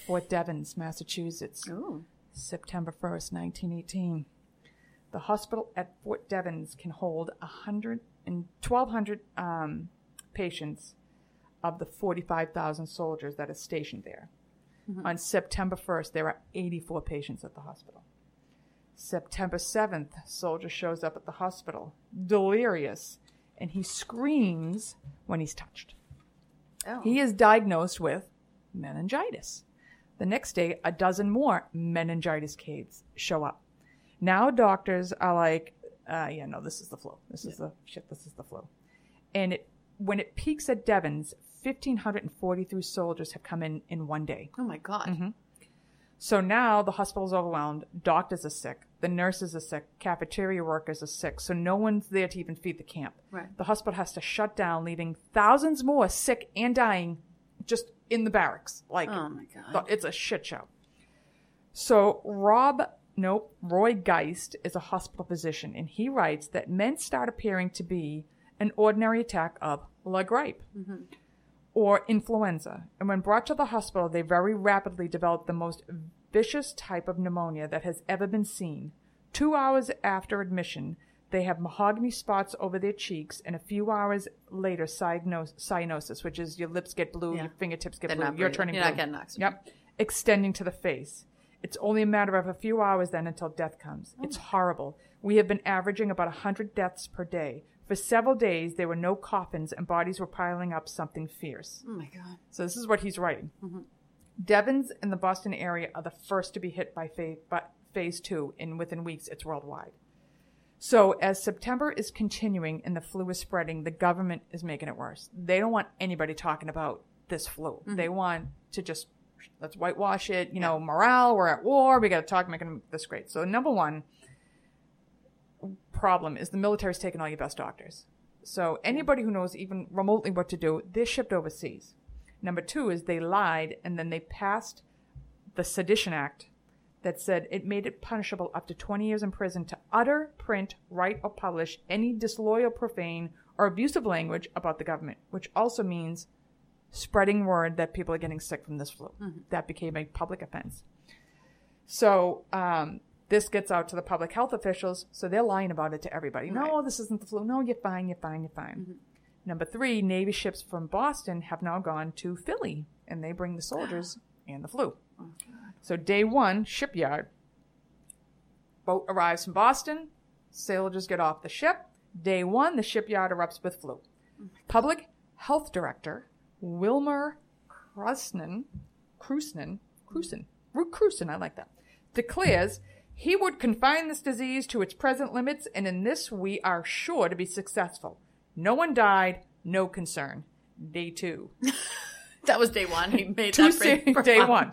Fort Devens, Massachusetts, Oh. September 1st, 1918. The hospital at Fort Devens can hold 100 and 1,200 um, patients of the 45,000 soldiers that are stationed there. On September 1st, there are 84 patients at the hospital. September 7th, soldier shows up at the hospital, delirious, and he screams when he's touched. Oh. He is diagnosed with meningitis. The next day, a dozen more meningitis cases show up. Now doctors are like, uh, yeah, no, this is the flu. This is the shit. This is the flu. And it, when it peaks at Devens, 1,543 soldiers have come in in one day. oh my God. Mm-hmm. So now the hospital's overwhelmed. Doctors are sick. The nurses are sick. Cafeteria workers are sick. So no one's there to even feed the camp. Right. The hospital has to shut down, leaving thousands more sick and dying just in the barracks. Like, Oh my God. it's a shit show. So Rob, nope, Roy Grist is a hospital physician, and he writes that men start appearing to be an ordinary attack of la gripe. Mm-hmm. Or influenza. And when brought to the hospital, they very rapidly develop the most vicious type of pneumonia that has ever been seen. Two hours after admission, they have mahogany spots over their cheeks, and a few hours later, cynos- cyanosis, which is your lips get blue, Yeah. your fingertips get They're blue, you're turning You're blue. not getting oxygen. Yep, extending to the face. It's only a matter of a few hours then until death comes. Oh. It's Oh. horrible. We have been averaging about a 100 deaths per day. For several days, there were no coffins and bodies were piling up something fierce. Oh my god. So this is what he's writing. Mm-hmm. Devens and the Boston area are the first to be hit by phase, by phase two, and within weeks, it's worldwide. So as September is continuing and the flu is spreading, the government is making it worse. They don't want anybody talking about this flu. Mm-hmm. They want to just let's whitewash it. You know, morale. We're at war. We got to talk, making this great. So number one problem is the military's taking all your best doctors. So anybody who knows even remotely what to do, they're shipped overseas. Number two is they lied and then they passed the Sedition Act that said it made it punishable up to 20 years in prison to utter, print, write, or publish any disloyal, profane, or abusive language about the government, which also means spreading word that people are getting sick from this flu. That became a public offense. So um, this gets out to the public health officials, so they're lying about it to everybody. No, this isn't the flu. No, you're fine, you're fine, you're fine. Mm-hmm. Number three, Navy ships from Boston have now gone to Philly, and they bring the soldiers and the flu. Oh, so day one, shipyard. Boat arrives from Boston. Soldiers get off the ship. Day one, the shipyard erupts with flu. Mm-hmm. Public Health Director Wilmer Krusnan, Krusnan, Krusen, Krusen, I like that, declares he would confine this disease to its present limits, and in this we are sure to be successful. No one died, no concern. Day two. That was day one. He made Two that sa- day one.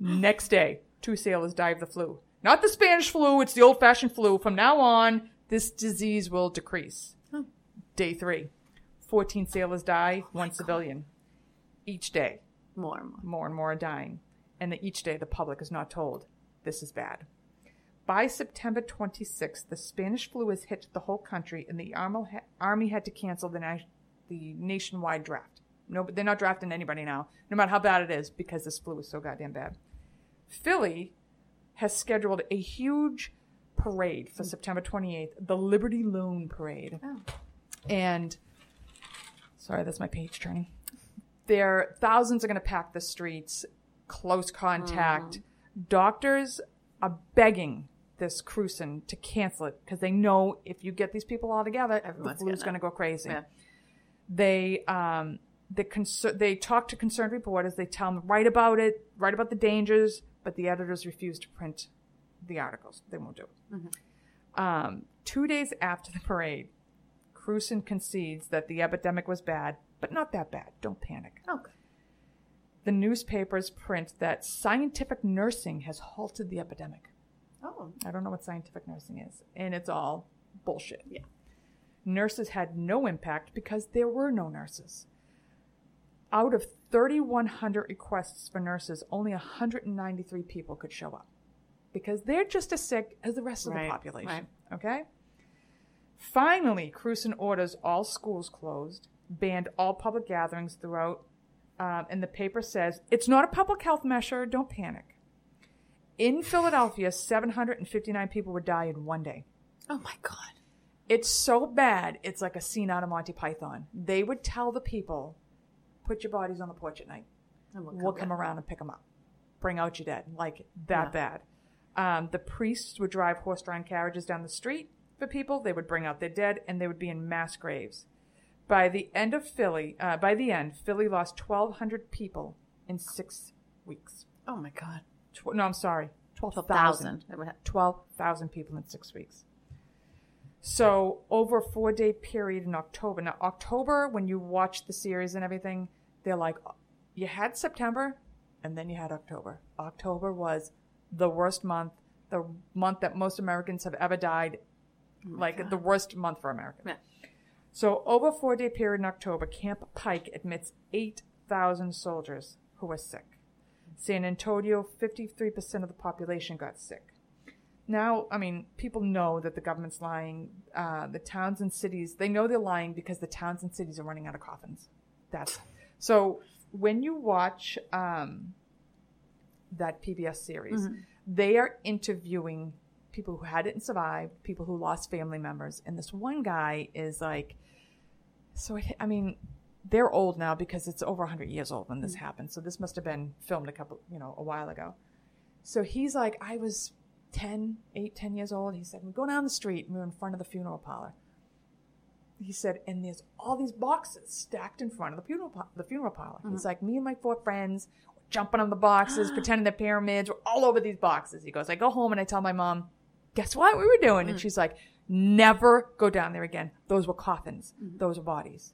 Next day, two sailors die of the flu. Not the Spanish flu, it's the old fashioned flu. From now on, this disease will decrease. Day three, 14 sailors die, oh one civilian. Each day, More and more. more and more are dying. And that each day, the public is not told this is bad. By September 26th, the Spanish flu has hit the whole country, and the army had to cancel the, na- the nationwide draft. No, they're not drafting anybody now, no matter how bad it is, because this flu is so goddamn bad. Philly has scheduled a huge parade for September 28th, the Liberty Loan Parade. Oh. And sorry, that's my page turning. There, thousands are going to pack the streets, close contact. Mm. Doctors are begging this Krusen to cancel it because they know if you get these people all together, Everyone's the flu's going to go crazy. Yeah. They um, the concer- they talk to concerned reporters. They tell them write about it, write about the dangers, but the editors refuse to print the articles. They won't do it. Um, two days after the parade, Krusen concedes that the epidemic was bad, but not that bad. Don't panic. Okay. The newspapers print that scientific nursing has halted the epidemic. Oh. I don't know what scientific nursing is, and it's all bullshit. Yeah. Nurses had no impact because there were no nurses. Out of 3,100 requests for nurses, only 193 people could show up because they're just as sick as the rest of Right, the population. right. Okay? Finally, Krusen orders all schools closed, banned all public gatherings throughout, um, and the paper says it's not a public health measure, don't panic. In Philadelphia, 759 people would die in one day. Oh my god. It's so bad, it's like a scene out of Monty Python. They would tell the people, put your bodies on the porch at night. And we'll We'll come around and pick them up. Bring out your dead. Like that bad. Um, the priests would drive horse drawn carriages down the street for people. They would bring out their dead and they would be in mass graves. By the end of Philly, uh, by the end, Philly lost 1,200 people in six weeks. Oh my god. Tw- no, I'm sorry. 12,000. Thousand. It would ha- 12,000 people in six weeks. So, over a four day period in October. Now, October, when you watch the series and everything, they're like, you had September and then you had October. October was the worst month, the month that most Americans have ever died, oh like the worst month for America. Yeah. So, over a four day period in October, Camp Pike admits 8,000 soldiers who were sick. San Antonio, 53% of the population got sick. Now, I mean, people know that the government's lying. Uh, the towns and cities, they know they're lying because the towns and cities are running out of coffins. That's So when you watch um, that PBS series, Mm-hmm. they are interviewing people who hadn't survived, people who lost family members, and this one guy is like, so it, I mean, they're old now because it's over 100 years old when this Mm-hmm. happened. So this must have been filmed a couple, you know, a while ago. So he's like, I was 10, 8, 10 years old. He said, we go down the street and we were in front of the funeral parlor. He said, and there's all these boxes stacked in front of the funeral, pa- the funeral parlor. He's uh-huh. like, me and my four friends were jumping on the boxes, pretending they're pyramids. We're all over these boxes. He goes, I go home and I tell my mom, guess what we were doing? And mm. she's like, never go down there again. Those were coffins. Mm-hmm. Those were bodies.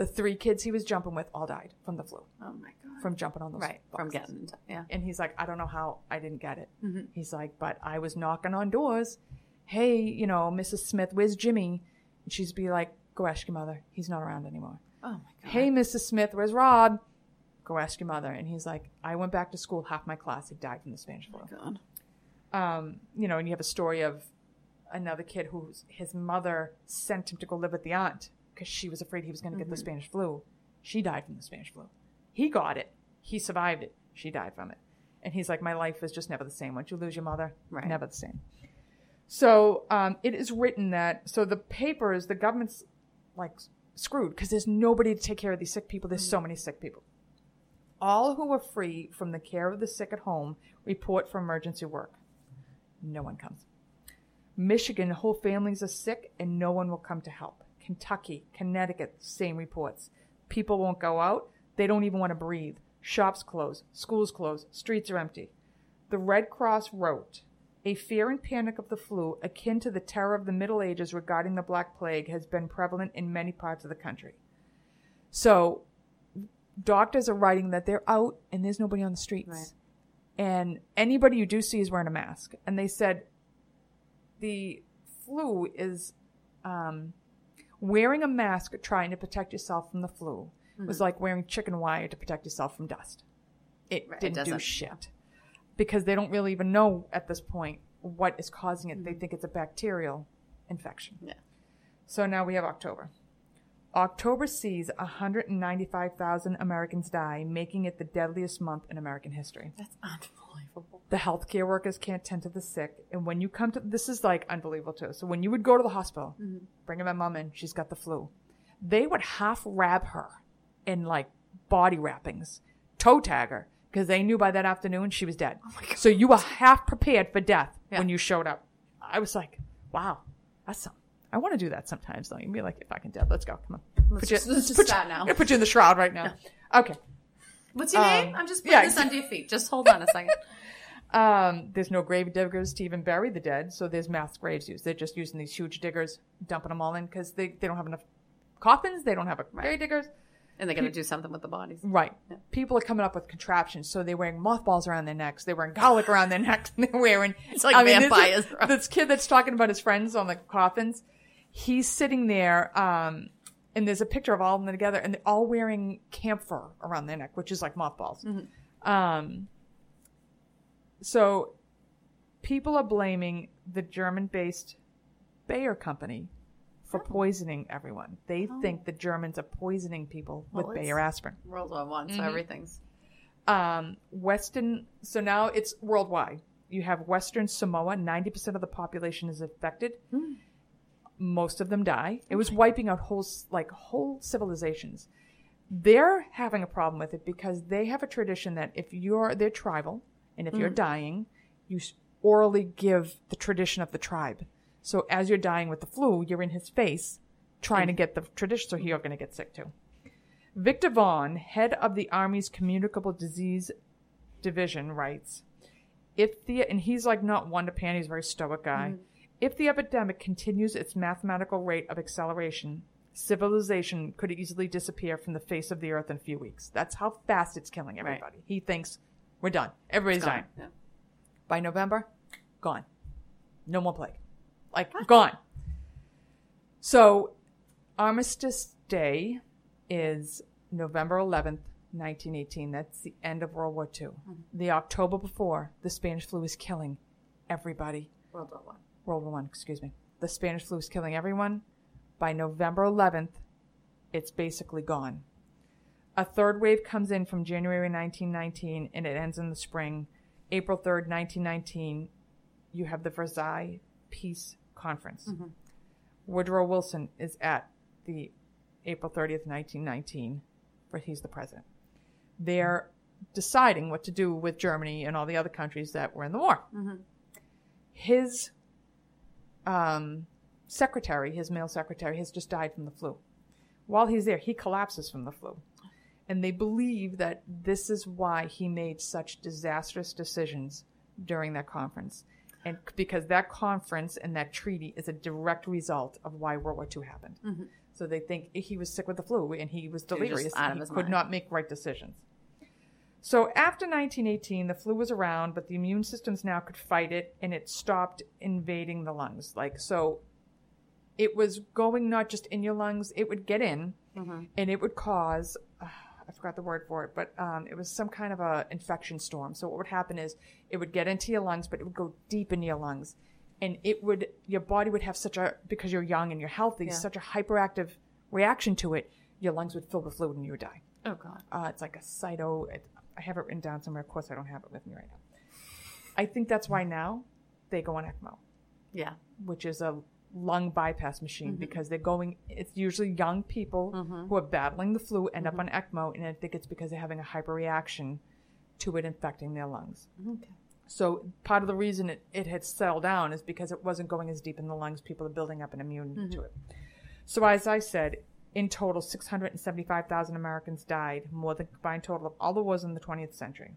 The three kids he was jumping with all died from the flu, Oh my god. from jumping on those right. From boxes. getting into yeah. And he's like, I don't know how I didn't get it. Mm-hmm. He's like, but I was knocking on doors. Hey, you know, Mrs. Smith, where's Jimmy? And she'd be like, go ask your mother. He's not around anymore. Oh my god. Hey, Mrs. Smith, where's Rob? Go ask your mother. And he's like, I went back to school. Half my class had died from the Spanish flu. Oh god. Um, you know, and you have a story of another kid whose his mother sent him to go live with the aunt because she was afraid he was going to get the Spanish flu. She died from the Spanish flu. He got it. He survived it. She died from it. And he's like, my life is just never the same. Once you lose your mother, Right. never the same. So um, it is written that so the papers, the government's like screwed because there's nobody to take care of these sick people. There's so many sick people. All who are free from the care of the sick at home report for emergency work. No one comes. Michigan, whole families are sick and no one will come to help. Kentucky, Connecticut, same reports. People won't go out. They don't even want to breathe. Shops close, schools close, streets are empty. The Red Cross wrote, a fear and panic of the flu, akin to the terror of the Middle Ages regarding the Black Plague, has been prevalent in many parts of the country. So, doctors are writing that they're out and there's nobody on the streets. Right. And anybody you do see is wearing a mask. And they said the flu is um, wearing a mask trying to protect yourself from the flu was mm-hmm. like wearing chicken wire to protect yourself from dust. It Right, didn't do shit because they don't really even know at this point what is causing it. They mm-hmm. think it's a bacterial infection. Yeah. So now we have October. October sees 195,000 Americans die, making it the deadliest month in American history. That's unbelievable. The healthcare workers can't tend to the sick, and when you come to this is like unbelievable too. So when you would go to the hospital, mm-hmm. bringing my mom in, she's got the flu, they would half wrap her in like body wrappings, toe tag her because they knew by that afternoon she was dead. Oh so you were half prepared for death when you showed up. I was like, wow, that's something. I want to do that sometimes though. You'd be like, if I can dead, let's go. Come on. Let's just- let's just put start you, now. I'm put you in the shroud right now. Okay. What's your Um, name? I'm just putting yeah, this under your feet. Just hold on a second. Um, there's no grave diggers to even bury the dead, so there's mass graves used. They're just using these huge diggers, dumping them all in because they, they don't have enough coffins. They don't have a grave diggers. And they're going to do something with the bodies. Right. People are coming up with contraptions, so they're wearing mothballs around their necks. They're wearing garlic around their necks. And they're wearing. It's like this- vampires, bro. This, kid that's talking about his friends on the coffins, he's sitting there, um, and there's a picture of all of them together, and they're all wearing camphor around their neck, which is like mothballs. Um, so people are blaming the German-based Bayer company for poisoning everyone. They think the Germans are poisoning people with Well, it's- Bayer aspirin. World War One, Mm-hmm. so everything's. Um, Western, so now it's worldwide. You have Western Samoa, 90% of the population is affected. Most of them die. It was wiping out whole, like whole civilizations. They're having a problem with it because they have a tradition that if you're, they're tribal, and if you're mm-hmm. dying, you orally give the tradition of the tribe. So as you're dying with the flu, you're in his face trying to mm. get the tradition, so you're going to get sick too. Victor Vaughan, head of the Army's Communicable Disease Division, writes, if the, and he's like not one to pan, he's a very stoic guy. Mm. If the epidemic continues its mathematical rate of acceleration, civilization could easily disappear from the face of the earth in a few weeks. That's how fast it's killing everybody. He thinks we're done. Everybody's dying. Yeah. By November, gone. No more plague. Like, gone. So, Armistice Day is November 11th, 1918. That's the end of World War II. Mm-hmm. The October before, the Spanish flu is killing everybody. World War One. World War One, excuse me. The Spanish flu is killing everyone. By November 11th, it's basically gone. A third wave comes in from January 1919 and it ends in the spring. April 3rd, 1919, you have the Versailles Peace Conference. Mm-hmm. Woodrow Wilson is at the April 30th, 1919, where he's the president. They're deciding what to do with Germany and all the other countries that were in the war. Mm-hmm. His um, secretary, his male secretary, has just died from the flu. While he's there, he collapses from the flu. And they believe that this is why he made such disastrous decisions during that conference. And because that conference and that treaty is a direct result of why World War II happened. So they think he was sick with the flu and he was delirious and he could mind. not make right decisions. So after 1918, the flu was around, but the immune systems now could fight it, and it stopped invading the lungs. Like so, it was going not just in your lungs; it would get in, and it would cause. Uh, I forgot the word for it, but um, it was some kind of a infection storm. So what would happen is it would get into your lungs, but it would go deep into your lungs, and it would your body would have such a because you're young and you're healthy, Yeah. such a hyperactive reaction to it. Your lungs would fill with fluid and you would die. Oh God. Uh, it's like a cyto. It, I have it written down somewhere. Of course, I don't have it with me right now. I think that's why now they go on ECMO, Yeah. which is a lung bypass machine mm-hmm. because they're going. It's usually young people mm-hmm. who are battling the flu end up mm-hmm. on ECMO, and I think it's because they're having a hyperreaction to it infecting their lungs. Okay. So part of the reason it, it had settled down is because it wasn't going as deep in the lungs. People are building up an immune to it. So as I said, in total, 675,000 Americans died, more than the combined total of all the wars in the 20th century.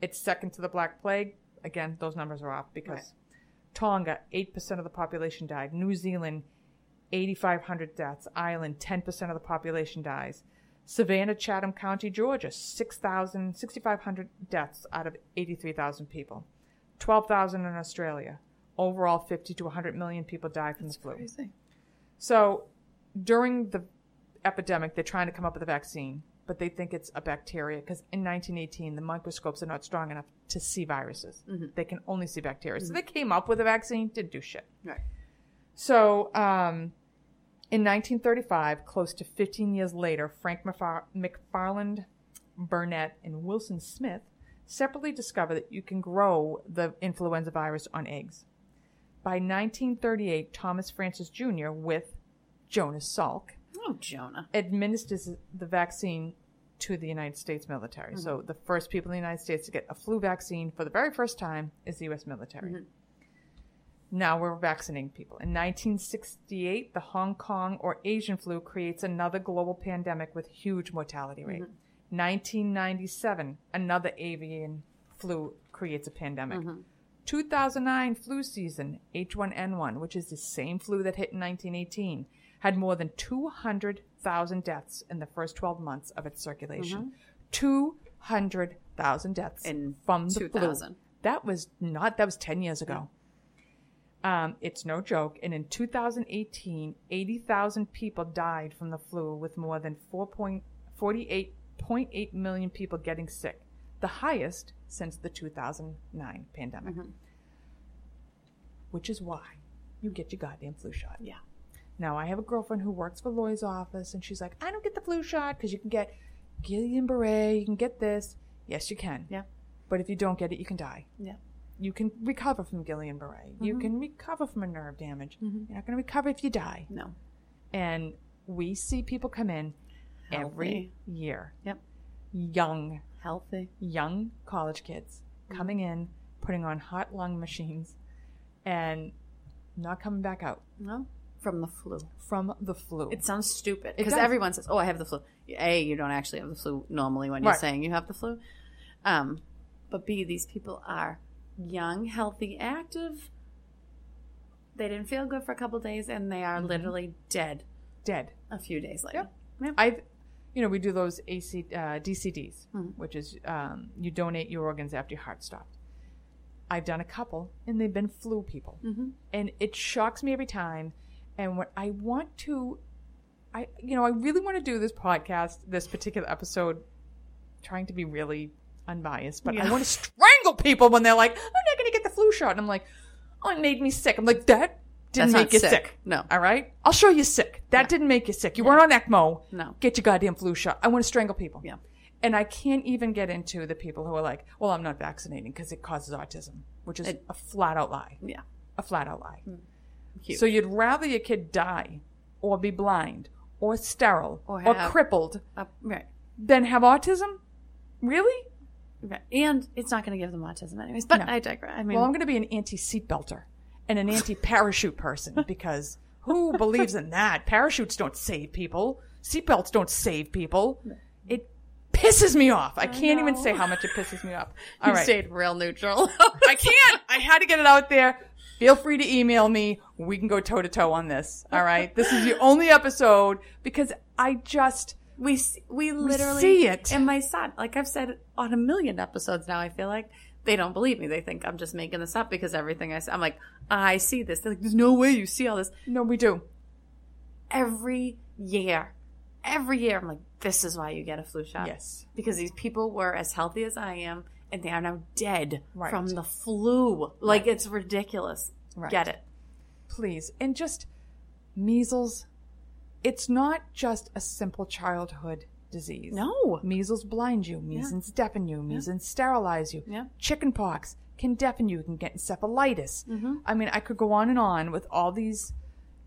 It's second to the Black Plague. Again, those numbers are off because Right. Tonga, 8% of the population died. New Zealand, 8,500 deaths. Ireland, 10% of the population dies. Savannah, Chatham County, Georgia, 6,000, 6,500 deaths out of 83,000 people. 12,000 in Australia. Overall, 50 to 100 million people died from the flu. Crazy. So during the epidemic, they're trying to come up with a vaccine, but they think it's a bacteria because in 1918, the microscopes are not strong enough to see viruses. They can only see bacteria. So they came up with a vaccine, didn't do shit. Right. So, um, in 1935, close to 15 years later, Frank McFar- McFarland, Burnet, and Wilson Smith separately discovered that you can grow the influenza virus on eggs. By 1938, Thomas Francis Jr., with Jonas Salk, Oh, Jonah. administers the vaccine to the United States military. So mm-hmm. the first people in the United States to get a flu vaccine for the very first time is the U.S. military. Mm-hmm. Now we're vaccinating people. In 1968, the Hong Kong or Asian flu creates another global pandemic with huge mortality rate. Mm-hmm. 1997, another avian flu creates a pandemic. 2009 flu season, H1N1, which is the same flu that hit in 1918, had more than 200,000 deaths in the first 12 months of its circulation. 200,000 deaths In from the 2000. flu. That was not, that was 10 years ago. Um, it's no joke. And in 2018, 80,000 people died from the flu, with more than 4.48.8 million people getting sick, the highest since the 2009 pandemic. Which is why you get your goddamn flu shot. Yeah. Now, I have a girlfriend who works for Lloyd's office, and she's like, I don't get the flu shot because you can get Guillain-Barré, you can get this. Yes, you can. Yeah. But if you don't get it, you can die. Yeah. You can recover from Guillain-Barré. You mm-hmm. can recover from a nerve damage. Mm-hmm. You're not going to recover if you die. No. And we see people come in every year. Yep. Young, Healthy. young college kids mm-hmm. coming in, putting on heart lung machines, and not coming back out No. From the flu. from the flu. It sounds stupid because everyone says, "Oh, I have the flu." A, you don't actually have the flu normally when you're Right. saying you have the flu. Um, but B, these people are young, healthy, active. They didn't feel good for a couple days, and they are literally dead dead. a few days later. Yep. I've, you know, we do those AC, uh, DCDs, which is um, you donate your organs after your heart stopped. I've done a couple, and they've been flu people, mm-hmm. and it shocks me every time. And what I want to, I you know, I really want to do this podcast, this particular episode, trying to be really unbiased, but I want to strangle people when they're like, "I'm not going to get the flu shot," and I'm like, "Oh, it made me sick." I'm like, "That didn't That's make you sick. sick. No. All right? I'll show you sick. That didn't make you sick. You weren't on ECMO. No. Get your goddamn flu shot. I want to strangle people. Yeah. And I can't even get into the people who are like, well, I'm not vaccinating because it causes autism, which is It- a flat out lie. Yeah. A flat out lie. Hmm. Huge. So you'd rather your kid die or be blind or sterile Or or, crippled Uh, right. than have autism? Really? Right. And it's not going to give them autism anyways. But No. I digress. I mean, Well, I'm going to be an anti seatbelter and an anti parachute person because who believes in that? Parachutes don't save people. Seatbelts don't save people. It pisses me off. I can't even say how much it pisses me off. All you right. stayed real neutral. I can't. I had to get it out there. Feel free to email me. We can go toe to toe on this. All right. This is the only episode because I just, we we literally see it. And my son, like I've said on a million episodes now, I feel like they don't believe me. They think I'm just making this up because everything I say, I'm like, I see this. They're like, there's no way you see all this. no, we do. Every year, every year, I'm like, this is why you get a flu shot. Yes. because these people were as healthy as I am, and they are now dead Right. from the flu. Like it's ridiculous. Right. Get it? please. And just measles, it's not just a simple childhood disease. No. Measles blind you, measles deafen you, measles sterilize you. Yeah. Chickenpox can deafen you, you can get encephalitis. Mm-hmm. I mean, I could go on and on with all these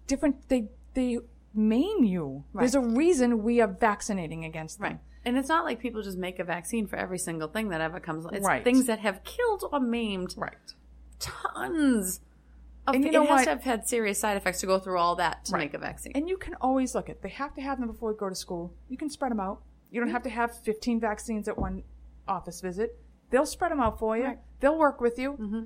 different, they, they maim you. There's a reason we are vaccinating against them. Right. And it's not like people just make a vaccine for every single thing that ever comes. It's Right. things that have killed or maimed Right. tons. Of, And you it know has what? to have had serious side effects to go through all that to Right. make a vaccine. And you can always look at, they have to have them before you go to school. You can spread them out. You don't have to have 15 vaccines at one office visit. They'll spread them out for you. Right. They'll work with you. Mm-hmm.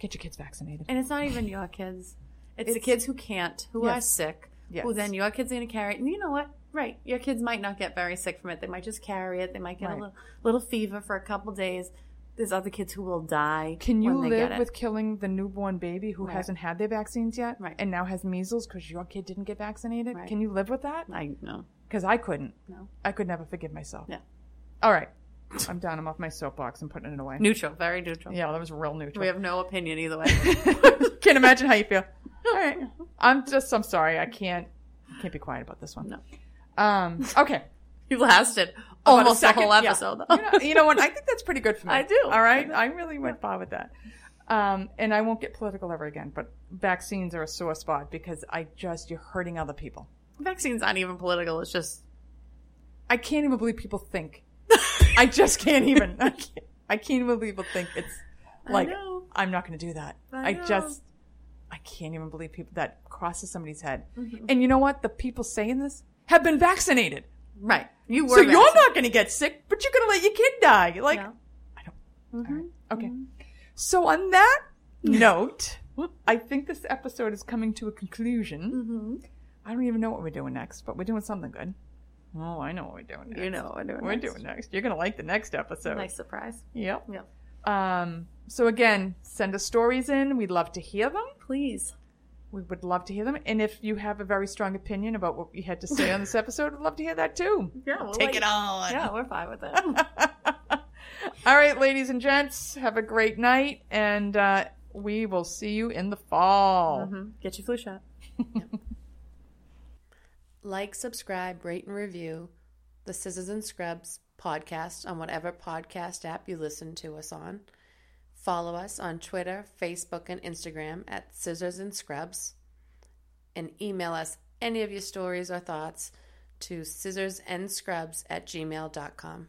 Get your kids vaccinated. And it's not even your kids. It's, the kids who can't, who are sick, Yes. who then your kid's are going to carry it. And you know what? Right. Your kids might not get very sick from it. They might just carry it. They might get Right. a little, little fever for a couple days. There's other kids who will die. Can you when they get live it. with killing the newborn baby who Right. hasn't had their vaccines yet Right. and now has measles because your kid didn't get vaccinated? Right. Can you live with that? I know. Because I couldn't. No. I could never forgive myself. Yeah. All right. I'm done. I'm off my soapbox. I'm putting it away. Neutral. Very neutral. Yeah, that was real neutral. We have no opinion either way. Can't imagine how you feel. All right. I'm just, I'm sorry. I can't, can't be quiet about this one. No. Um, okay. you lasted a almost the second, whole yeah. episode, though. You know, you know what? I think that's pretty good for me. I do. All right. I really went far with that. Um, and I won't get political ever again, but vaccines are a sore spot because I just, you're hurting other people. Vaccine's aren't even political. It's just I can't even believe people think. I just can't even. I can't, I can't even believe people think it's like. I'm not going to do that. I I, just, I can't even believe people that crosses somebody's head. Mm-hmm. And you know what? The people saying this have been vaccinated. right. You were So you're not going to get sick, but you're going to let your kid die. Like, No. I don't. Mhm. All right. Okay. So on that note, I think this episode is coming to a conclusion. Mhm. I don't even know what we're doing next, but we're doing something good. Oh, I know what we're doing next. You know what we're doing. We're next. doing next. You're going to like the next episode. Nice surprise. Yep. Yep. Um, so again, send us stories in. We'd love to hear them. Please. We would love to hear them. And if you have a very strong opinion about what we had to say on this episode, we'd love to hear that too. Yeah, we'll Take like- it on. Yeah, we're fine with it. All right, ladies and gents, have a great night, and uh, we will see you in the fall. hmm Get your flu shot. like, subscribe, rate, and review the Scissors and Scrubs podcast on whatever podcast app you listen to us on. Follow us on Twitter, Facebook, and Instagram at Scissors and Scrubs. And email us any of your stories or thoughts to scissorsandscrubs at gmail.com.